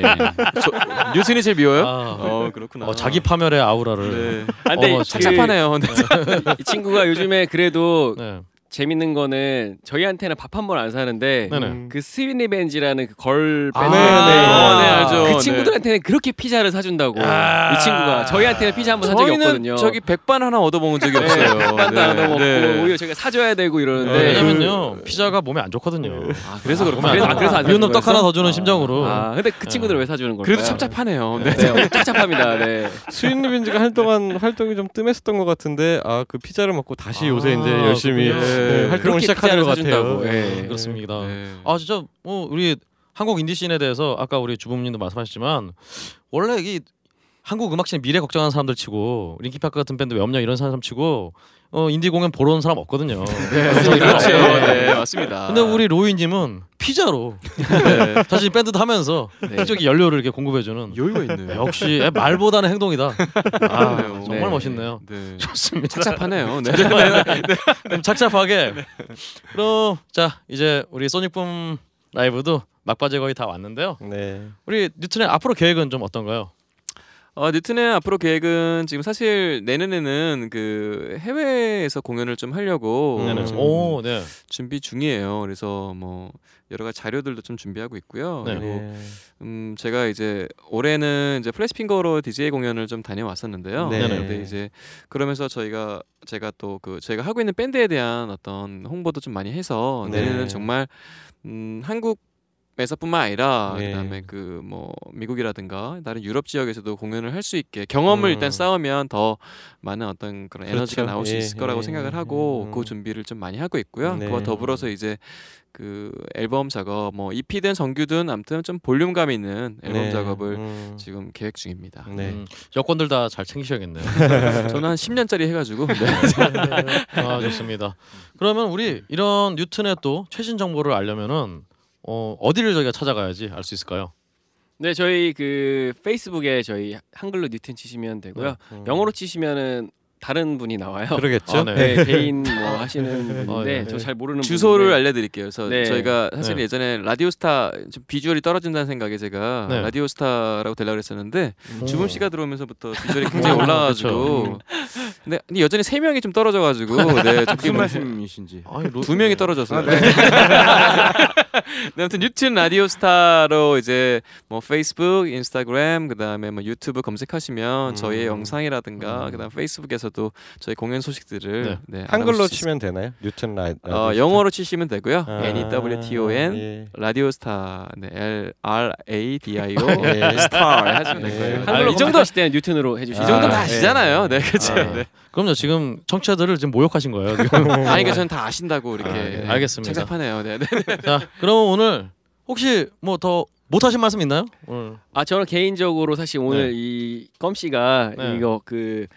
네. 뉴튼이 제일 미워요? 아, 어 그렇구나. 어, 자기 파멸의 아우라를. 네. 아, 근데 어, 그- 착잡하네요. 네. 이 친구가 요즘에 그래도 네. 재밌는 거는 저희한테는 밥 한 번 안 사는데 네네. 그 스위니 벤지라는 그걸 아, 밴드 네, 네. 어, 네, 알죠. 그 네. 친구들한테는 그렇게 피자를 사준다고 아. 이 친구가 저희한테는 피자 한 번 산 적이 없거든요. 저기 백반 하나 얻어먹은 적이 네, 없어요. 백반도 안 먹고 네. 오히려 저희가 사줘야 되고 이러는데 네, 왜냐면요 피자가 몸에 안 좋거든요. 아, 그래서 그렇구나. 그래서, 안 아, 그래서 안 미운 놈 사준 떡 하나? 더 주는 심정으로. 아, 근데 그 친구들 왜 사주는 걸까요? 그래도 찹찹하네요. 네. 네, 찹찹합니다. 네. 스윈 리빈즈가 한동안 활동이 좀 뜸했었던 것 같은데 아 그 피자를 먹고 다시 요새 아, 이제 열심히 그렇군요. 네, 네. 활동을 그렇게 시작하는 것 같아요. 예. 네, 그렇습니다. 네. 아 진짜 뭐 우리 한국 인디 scene에 대해서 아까 우리 주부님도 말씀하셨지만 원래 이 한국 음악 scene의 미래 걱정하는 사람들 치고 링키파크 같은 밴드 왜 없냐 이런 사람 치고 어 인디 공연 보러 온 사람 없거든요. 네, 그렇죠. 네, 맞습니다. 근데 우리 로이님은 피자로 네. 사실 밴드도 하면서 네. 이쪽에 연료를 이렇게 공급해주는 여유가 있네요. 역시 말보다는 행동이다. 아. 정말 네. 멋있네요. 네. 좋습니다. 착잡하네요. 네. 좀 착잡하게. 그럼 자 이제 우리 소닉붐 라이브도 막바지 거의 다 왔는데요. 네. 우리 뉴튼의 앞으로 계획은 좀 어떤가요? 어, 뉴튼의 앞으로 계획은 지금 사실 내년에는 그 해외에서 공연을 좀 하려고 네네. 지금 오, 네. 준비 중이에요. 그래서 뭐 여러 가지 자료들도 좀 준비하고 있고요. 네. 그리고 음 제가 이제 올해는 이제 플래시핑거로 DJ 공연을 좀 다녀왔었는데요. 네. 근데 이제 그러면서 저희가 제가 또그 제가 하고 있는 밴드에 대한 어떤 홍보도 좀 많이 해서 네. 내년에는 정말 음 한국 에서뿐만 아니라 네. 그다음에 그 뭐 미국이라든가 다른 유럽 지역에서도 공연을 할 수 있게 경험을 음. 일단 쌓으면 더 많은 어떤 그런 에너지가 그렇죠. 나올 수 예, 있을 거라고 예, 생각을 하고 음. 그 준비를 좀 많이 하고 있고요. 네. 그와 더불어서 이제 그 앨범 작업 뭐 EP든 정규든 아무튼 좀 볼륨감 있는 앨범 네. 작업을 음. 지금 계획 중입니다. 네. 음, 여권들 다 잘 챙기셔야겠네요. 저는 한 10년짜리 해가지고 네. 아 좋습니다. 그러면 우리 이런 뉴튼의 또 최신 정보를 알려면은 어, 어디를 저희가 찾아가야지 알 수 있을까요? 네, 저희 그 페이스북에 저희 한글로 뉴튼 치시면 되고요. 음. 영어로 치시면은 다른 분이 나와요. 그러겠죠. 아, 네. 네, 개인 뭐 하시는 분인데 어, 네. 저잘 모르는 주소를 분인데 알려드릴게요. 그래서 네. 저희가 사실 네. 예전에 라디오스타 좀 비주얼이 떨어진다는 생각에 제가 네. 라디오스타라고 되려고 했었는데 음. 주범 씨가 들어오면서부터 비주얼이 굉장히 올라가지고 그렇죠. 근데, 근데 여전히 세 명이 좀 떨어져가지고 네, 좀 무슨 말씀이신지. 아니, 로- 두 명이 떨어졌어요. 아, 네. 네, 아무튼 뉴튼 라디오 스타로 이제 뭐 페이스북, 인스타그램, 그다음에 뭐 유튜브 검색하시면 음. 저희의 영상이라든가 음. 그다음 페이스북에서 도 저희 공연 소식들을 네. 한글로 알아볼 수 치면 되나요? 뉴튼 라이. 있- 어, 영어로 치시면 되고요. 아, N E W T O N 예. 라디오 스타 네, L R A D I O 예. 스타 하시면 될 예. 거예요. 한글로 이이 정도 하실 때는 뉴튼으로 해주시죠. 이 정도 아, 다 네. 아시잖아요. 네, 그렇죠. 아, 네. 그럼요. 지금 청취자들을 지금 모욕하신 거예요. 아니, 그러니까 저는 다 아신다고 이렇게 아, 네. 네, 알겠습니다. 착잡하네요. 네, 네. 자, 그럼 오늘 혹시 뭐더 못하신 말씀 있나요? 오늘 아 저는 개인적으로 사실 오늘 이 껌씨가 네. 이거 그 아,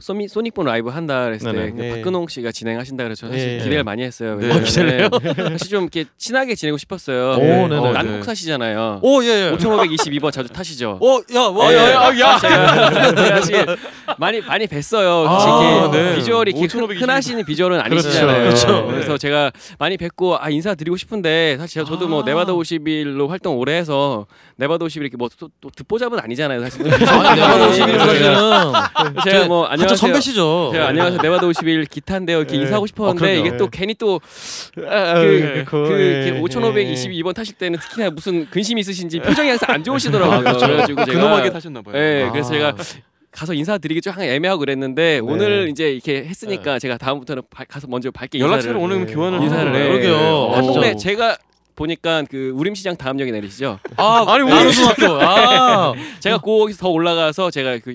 소미 소닉본 라이브 한다 그랬을 네네. 때그 네. 박근홍 씨가 진행하신다 그래서 사실 예. 기대를 많이 했어요. 네. 아, 기대를 사실 좀 이렇게 친하게 지내고 싶었어요. 오, 네. 어, 네. 난곡 사시잖아요. 오, 예, 예. 5,522번 자주 타시죠. 어, 야, 와, 예. 야, 야, 야. 제가 사실 많이 많이 뵀어요. 아, 네. 비주얼이 이렇게 흔- 5,522. 흔하시는 비주얼은 아니시잖아요. 그렇죠. 래서 제가 많이 뵙고 아 인사 드리고 싶은데 사실 저도 뭐 아. 네바다 50일로 활동 오래 해서 네바다 50일 이렇게 뭐또 또 듣보잡은 아니잖아요, 사실. 아니, 내가 네. 51까지는 제가 뭐 한참 안녕하세요. 선배시죠. 제가 안녕하세요 네바다 50일 기타인데요 이렇게 네. 인사하고 어, 싶었는데 그럼요. 이게 또 괜히 또 아, 그, 그, 그 5522번 타실 때는 특히나 무슨 근심이 있으신지 표정이 항상 안 좋으시더라고요. 그렇죠. 그래가지고 제가 근엄하게 타셨나 봐요. 예, 아. 그래서 제가 가서 인사드리기 좀 애매하고 그랬는데 오늘 이제 이렇게 했으니까 제가 다음부터는 바- 가서 먼저 밝게 연락처를 오늘 네. 교환을 인사를 해. 그러게요. 네. 한 어. 동네 제가 보니까 그 우림시장 다음역에 내리시죠. 아, 아니, 우리 우리중학교. 아, 제가 거기서 더 올라가서 제가 그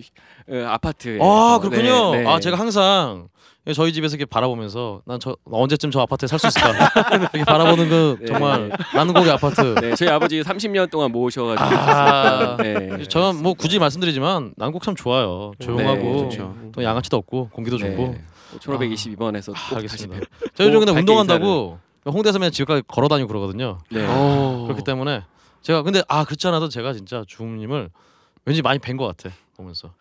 어, 아파트에 아 그렇군요. 네, 네. 아 제가 항상 저희 집에서 이렇게 바라보면서 난 저 언제쯤 저 아파트에 살 수 있을까 이렇게 바라보는 그 네. 정말 나는 곡의 아파트. 네, 저희 아버지 30년 동안 모으셔가지고 아. 네. 저는 뭐 굳이 말씀드리지만 난곡 참 좋아요. 조용하고 네, 좋죠. 또 양아치도 없고 공기도 좋고. 1522번에서 아, 꼭 다시 알겠습니다. 뵈- 저 요즘 근데 운동한다고 홍대에서 맨날 집까지 걸어 다니고 그러거든요. 네. 어. 그렇기 때문에 제가 근데 아 그렇지 않아도 제가 진짜 주음님을 왠지 많이 뵌 것 같아. 보면서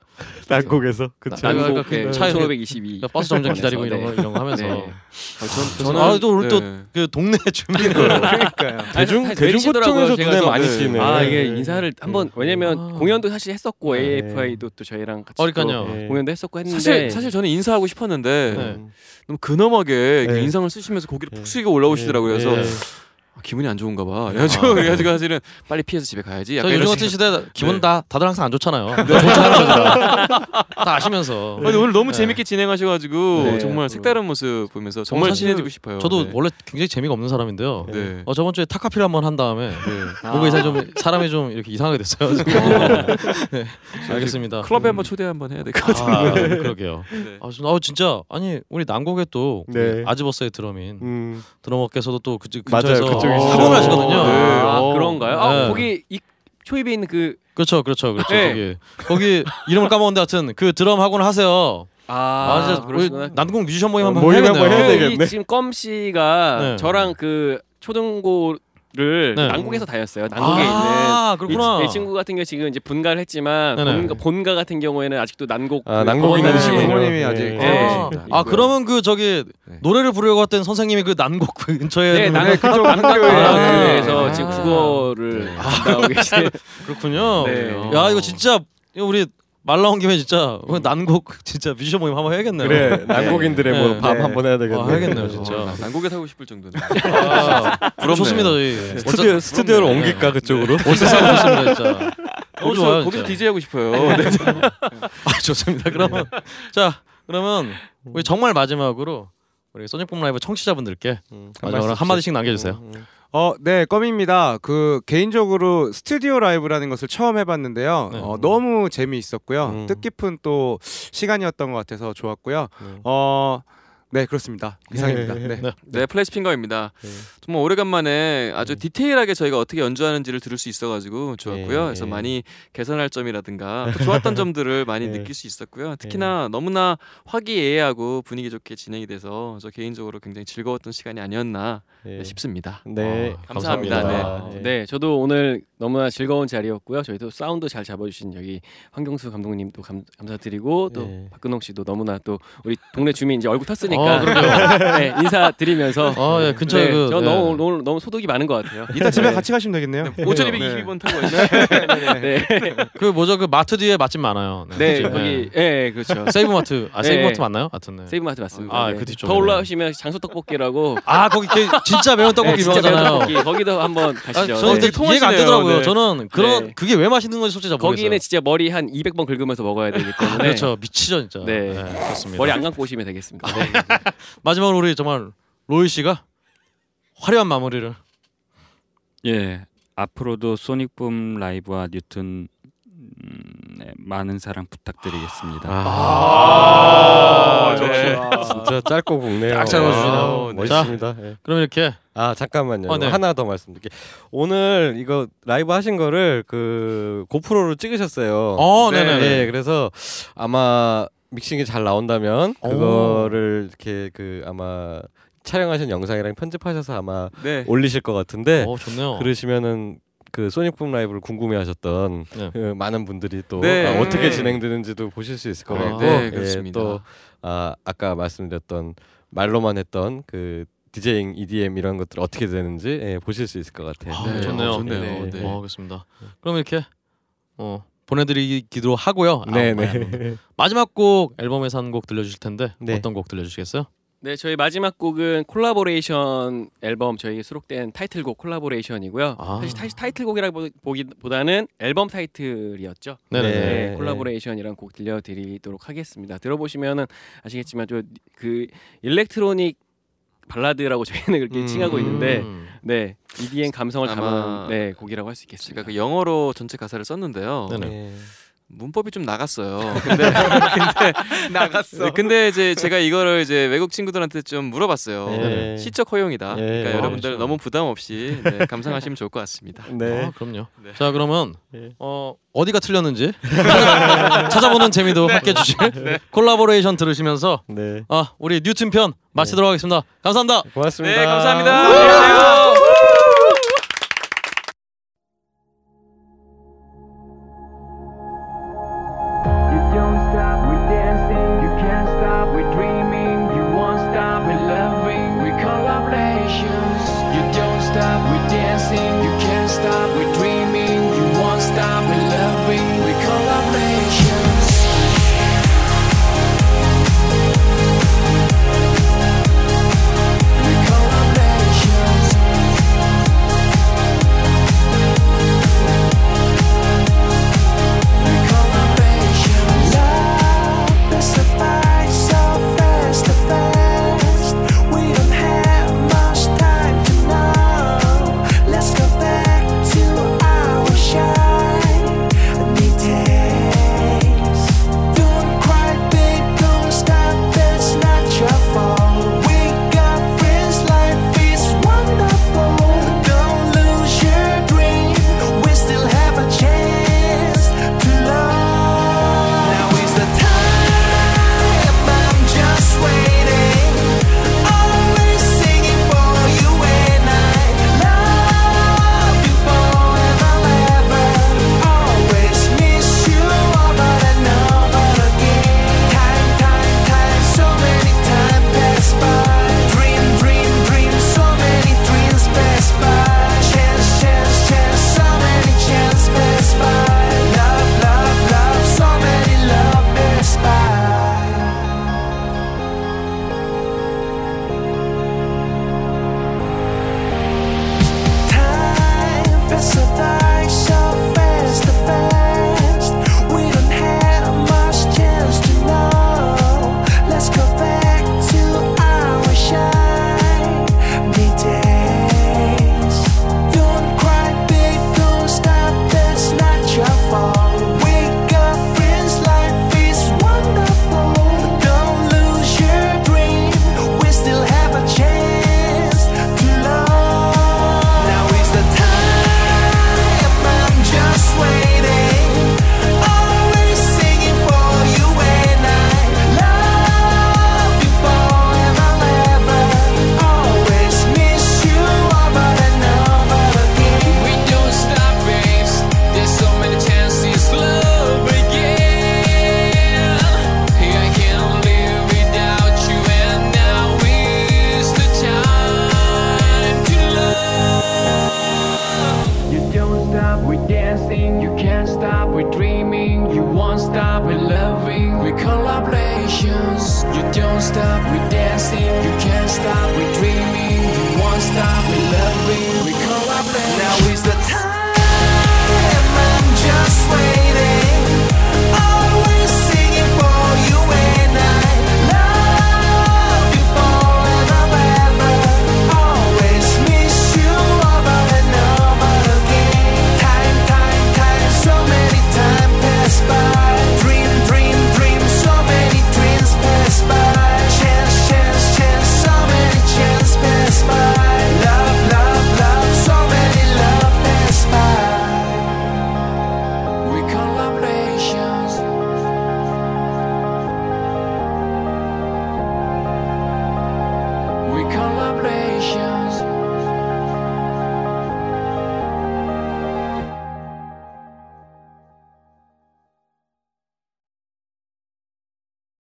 난곡에서 그쵸. 나- 나- 난곡 그그 차에 1522 그러니까 버스 정류장 기다리고 이런 네. 거 이런 거 하면서 네. 아, 전, 저는 아, 또 오늘 네. 또그 동네 주민을 그러니까요. 대중 제가 눈에 좀- 많이 네. 띄네. 아 이게 인사를 한번 왜냐면 아. 공연도 사실 했었고 네. AFI도 또 저희랑 같이 어, 또 그러니까요. 네. 공연도 했었고 했는데 사실 사실 저는 인사하고 싶었는데 네. 너무 근엄하게 네. 인상을 쓰시면서 고개를 네. 푹 숙이고 올라오시더라고요. 그래서 네. 아, 기분이 안 좋은가 봐. 그래가지고, 아. 그래가지고 사실은 빨리 피해서 집에 가야지. 저 약간 요즘 이런 같은 시대 기분 네. 다 다들 항상 안 좋잖아요. 않은 거죠. 다 아시면서. 아니, 오늘 너무 네. 재밌게 진행하셔가지고 네. 정말 색다른 모습 보면서 정말 사실 친해지고 싶어요. 저도 네. 원래 굉장히 재미가 없는 사람인데요. 네. 어 저번 주에 타카피를 한번 한 다음에 네. 뭔가 이제 좀 사람이 좀 이렇게 이상하게 됐어요. 네. 알겠습니다. 클럽에 한번 초대 한번 해야 될 것 같아요. 아, 그러게요. 네. 아, 진- 아 진짜 아니 우리 난곡에 또 네. 아즈버스의 드럼인 음. 드러머께서도 또 그, 그 맞아요. 근처에서 그 쪽이시죠. 학원을 하시거든요. 네. 아 어. 그런가요? 아 네. 거기 이 초입에 있는 그 그렇죠, 그렇죠, 그렇죠. 네. 거기 거기 이름을 까먹었는데 하여튼 그 드럼 학원 하세요. 아, 아. 난곡 뮤지션 모임 어, 한번 해야겠네요. 해야 그 되겠네. 이 지금 껌 씨가 네. 저랑 그 초등고 를 네. 난곡에서 다녔어요. 난곡에 아, 있는 그렇구나. 이, 이 친구 같은 경우 지금 이제 분가를 했지만 네네. 본가, 본가 같은 경우에는 아직도 난곡 아, 그 난곡이 학원을- 있으시군요. 부모님이 아직 네. 네. 아. 아 그러면 그 저기 네. 노래를 부르려고 했던 선생님이 그 난곡 그 근처에 네, 난곡 그쪽 아, 난곡교회에서 아. 지금 국어를 네. 담당하고 계신 그렇군요. 네. 야 이거 진짜 이거 우리 말 나온 김에 진짜 오늘 난곡 진짜 뮤지션 모임 한번 해야겠네요. 그래 난곡인들의 네. 뭐밤 네. 한번 해야 되겠네. 아, 해야겠네요 어, 진짜. 나- 난곡에 살고 싶을 정도네. 아, 부럽네요. 좋습니다 저희. 스튜디오 스튜디오로 부럽네. 옮길까 그쪽으로? 월세 싸고 좋습니다 진짜. 너무 거기서 좋아요. 거기서. DJ 하고 싶어요. 네. 아 좋습니다. 그러면 자 그러면 우리 정말 마지막으로 우리 소닉붐 라이브 청취자분들께 음, 마지막으로 한 마디씩 남겨주세요. 음, 음. 어, 네, 껌입니다. 그 개인적으로 스튜디오 라이브라는 것을 처음 해봤는데요. 네. 어, 너무 재미있었고요. 음. 뜻깊은 또 시간이었던 것 같아서 좋았고요. 음. 어, 네, 그렇습니다. 이상입니다. 네. 네. 네, 플래시 핑거입니다. 네. 정말 오래간만에 아주 네. 디테일하게 저희가 어떻게 연주하는지를 들을 수 있어가지고 좋았고요. 네, 그래서 네. 많이 개선할 점이라든가 또 좋았던 점들을 많이 네. 느낄 수 있었고요. 특히나 너무나 화기애애하고 분위기 좋게 진행이 돼서 저 개인적으로 굉장히 즐거웠던 시간이 아니었나 네. 싶습니다. 네. 아, 감사합니다. 감사합니다. 네. 네, 저도 오늘 너무나 즐거운 자리였고요. 저희도 사운드 잘 잡아주신 여기 황경수 감독님도 감, 감사드리고 또 네. 박근홍 씨도 너무나 또 우리 동네 주민 이제 얼굴 어, 탔으니까 네, 인사드리면서 아, 예, 근처에 네, 그저 네. 너무 너무 너무 소득이 많은 것 같아요. 이따 집에 같이 가시면 되겠네요. 5222번 타고 가시죠. 네, 그 뭐죠 그 마트 뒤에 맛집 많아요. 네? 거기 예, 네, 그렇죠. 세이브 마트 아 세이브 네. 마트 맞나요? 하여튼 네. 세이브 마트 맞습니다. 아, 네. 그 뒤쪽에. 더 올라오시면 장수 떡볶이라고 아 거기 그 진짜 매운 떡볶이 네, 진짜 매운 유명하잖아요. 떡볶이 거기도 한번 아, 가시죠. 저는 네. 근데 이해가 안 되더라고요. 네. 저는 그런 네. 그게 왜 맛있는 건지 솔직히 잘 모르겠어요. 거기는 진짜 머리 한 200번 긁으면서 먹어야 되기 때문에 그렇죠 미치죠 진짜. 네. 그렇습니다. 머리 안 감고 오시면 되겠습니다. 네. 마지막으로 우리 정말 로이 씨가 화려한 마무리를. 예, 앞으로도 소닉붐 라이브와 뉴튼 음, 네, 많은 사랑 부탁드리겠습니다. 아, 네. 진짜 짧고 굵네요. 딱 잡아주시네요. 아, 네. 멋있습니다. 예. 그럼 이렇게 아 잠깐만요. 어, 네. 하나 더 말씀드릴게. 오늘 이거 라이브 하신 거를 그 고프로로 찍으셨어요. 어 네. 네네. 네, 그래서 아마 믹싱이 잘 나온다면 오. 그거를 이렇게 그 아마 촬영하신 영상이랑 편집하셔서 아마 네. 올리실 것 같은데 어 좋네요. 그러시면은 그 소닉붐 라이브를 궁금해하셨던 네. 그 많은 분들이 또 네. 아, 어떻게 네. 진행되는지도 보실 수 있을 것 아, 같고 네, 예, 그렇습니다. 또 아, 아까 말씀드렸던 말로만 했던 그 디제잉 EDM 이런 것들 어떻게 되는지 예, 보실 수 있을 것 같아요. 아, 네, 좋네요. 어, 좋네요. 네. 네. 어 그렇습니다. 그럼 이렇게 어 보내드리기로 하고요. 아, 네네. 마지막 곡 앨범에서 한 곡 들려주실 텐데 네. 어떤 곡 들려주시겠어요? 네, 저희 마지막 곡은 콜라보레이션 앨범 저희 수록된 타이틀곡 collaboration이고요. 아. 사실 타이, 타이틀곡이라고 보기보다는 앨범 타이틀이었죠. 네네. 네. 네, collaboration이란 곡 들려드리도록 하겠습니다. 들어보시면은 아시겠지만 저그 electronic 발라드라고 저희는 그렇게 음. 칭하고 있는데 음. 네 EDM 감성을 담은 네 곡이라고 할 수 있겠습니다. 제가 그 영어로 전체 가사를 썼는데요. 네네. 네. 문법이 좀 나갔어요. 근데 근데 나갔어. 근데 이제 제가 이거를 이제 외국 친구들한테 좀 물어봤어요. 네. 시적 허용이다. 네. 그러니까 아, 여러분들 그렇죠. 너무 부담 없이 네, 감상하시면 좋을 것 같습니다. 네. 아, 그럼요. 네. 자 그러면 네. 어 어디가 틀렸는지 찾아보는 재미도 함께 해주실 콜라보레이션 들으시면서 네. 아 우리 뉴튼 편 마치도록 하겠습니다. 감사합니다. 고맙습니다. 네, 감사합니다.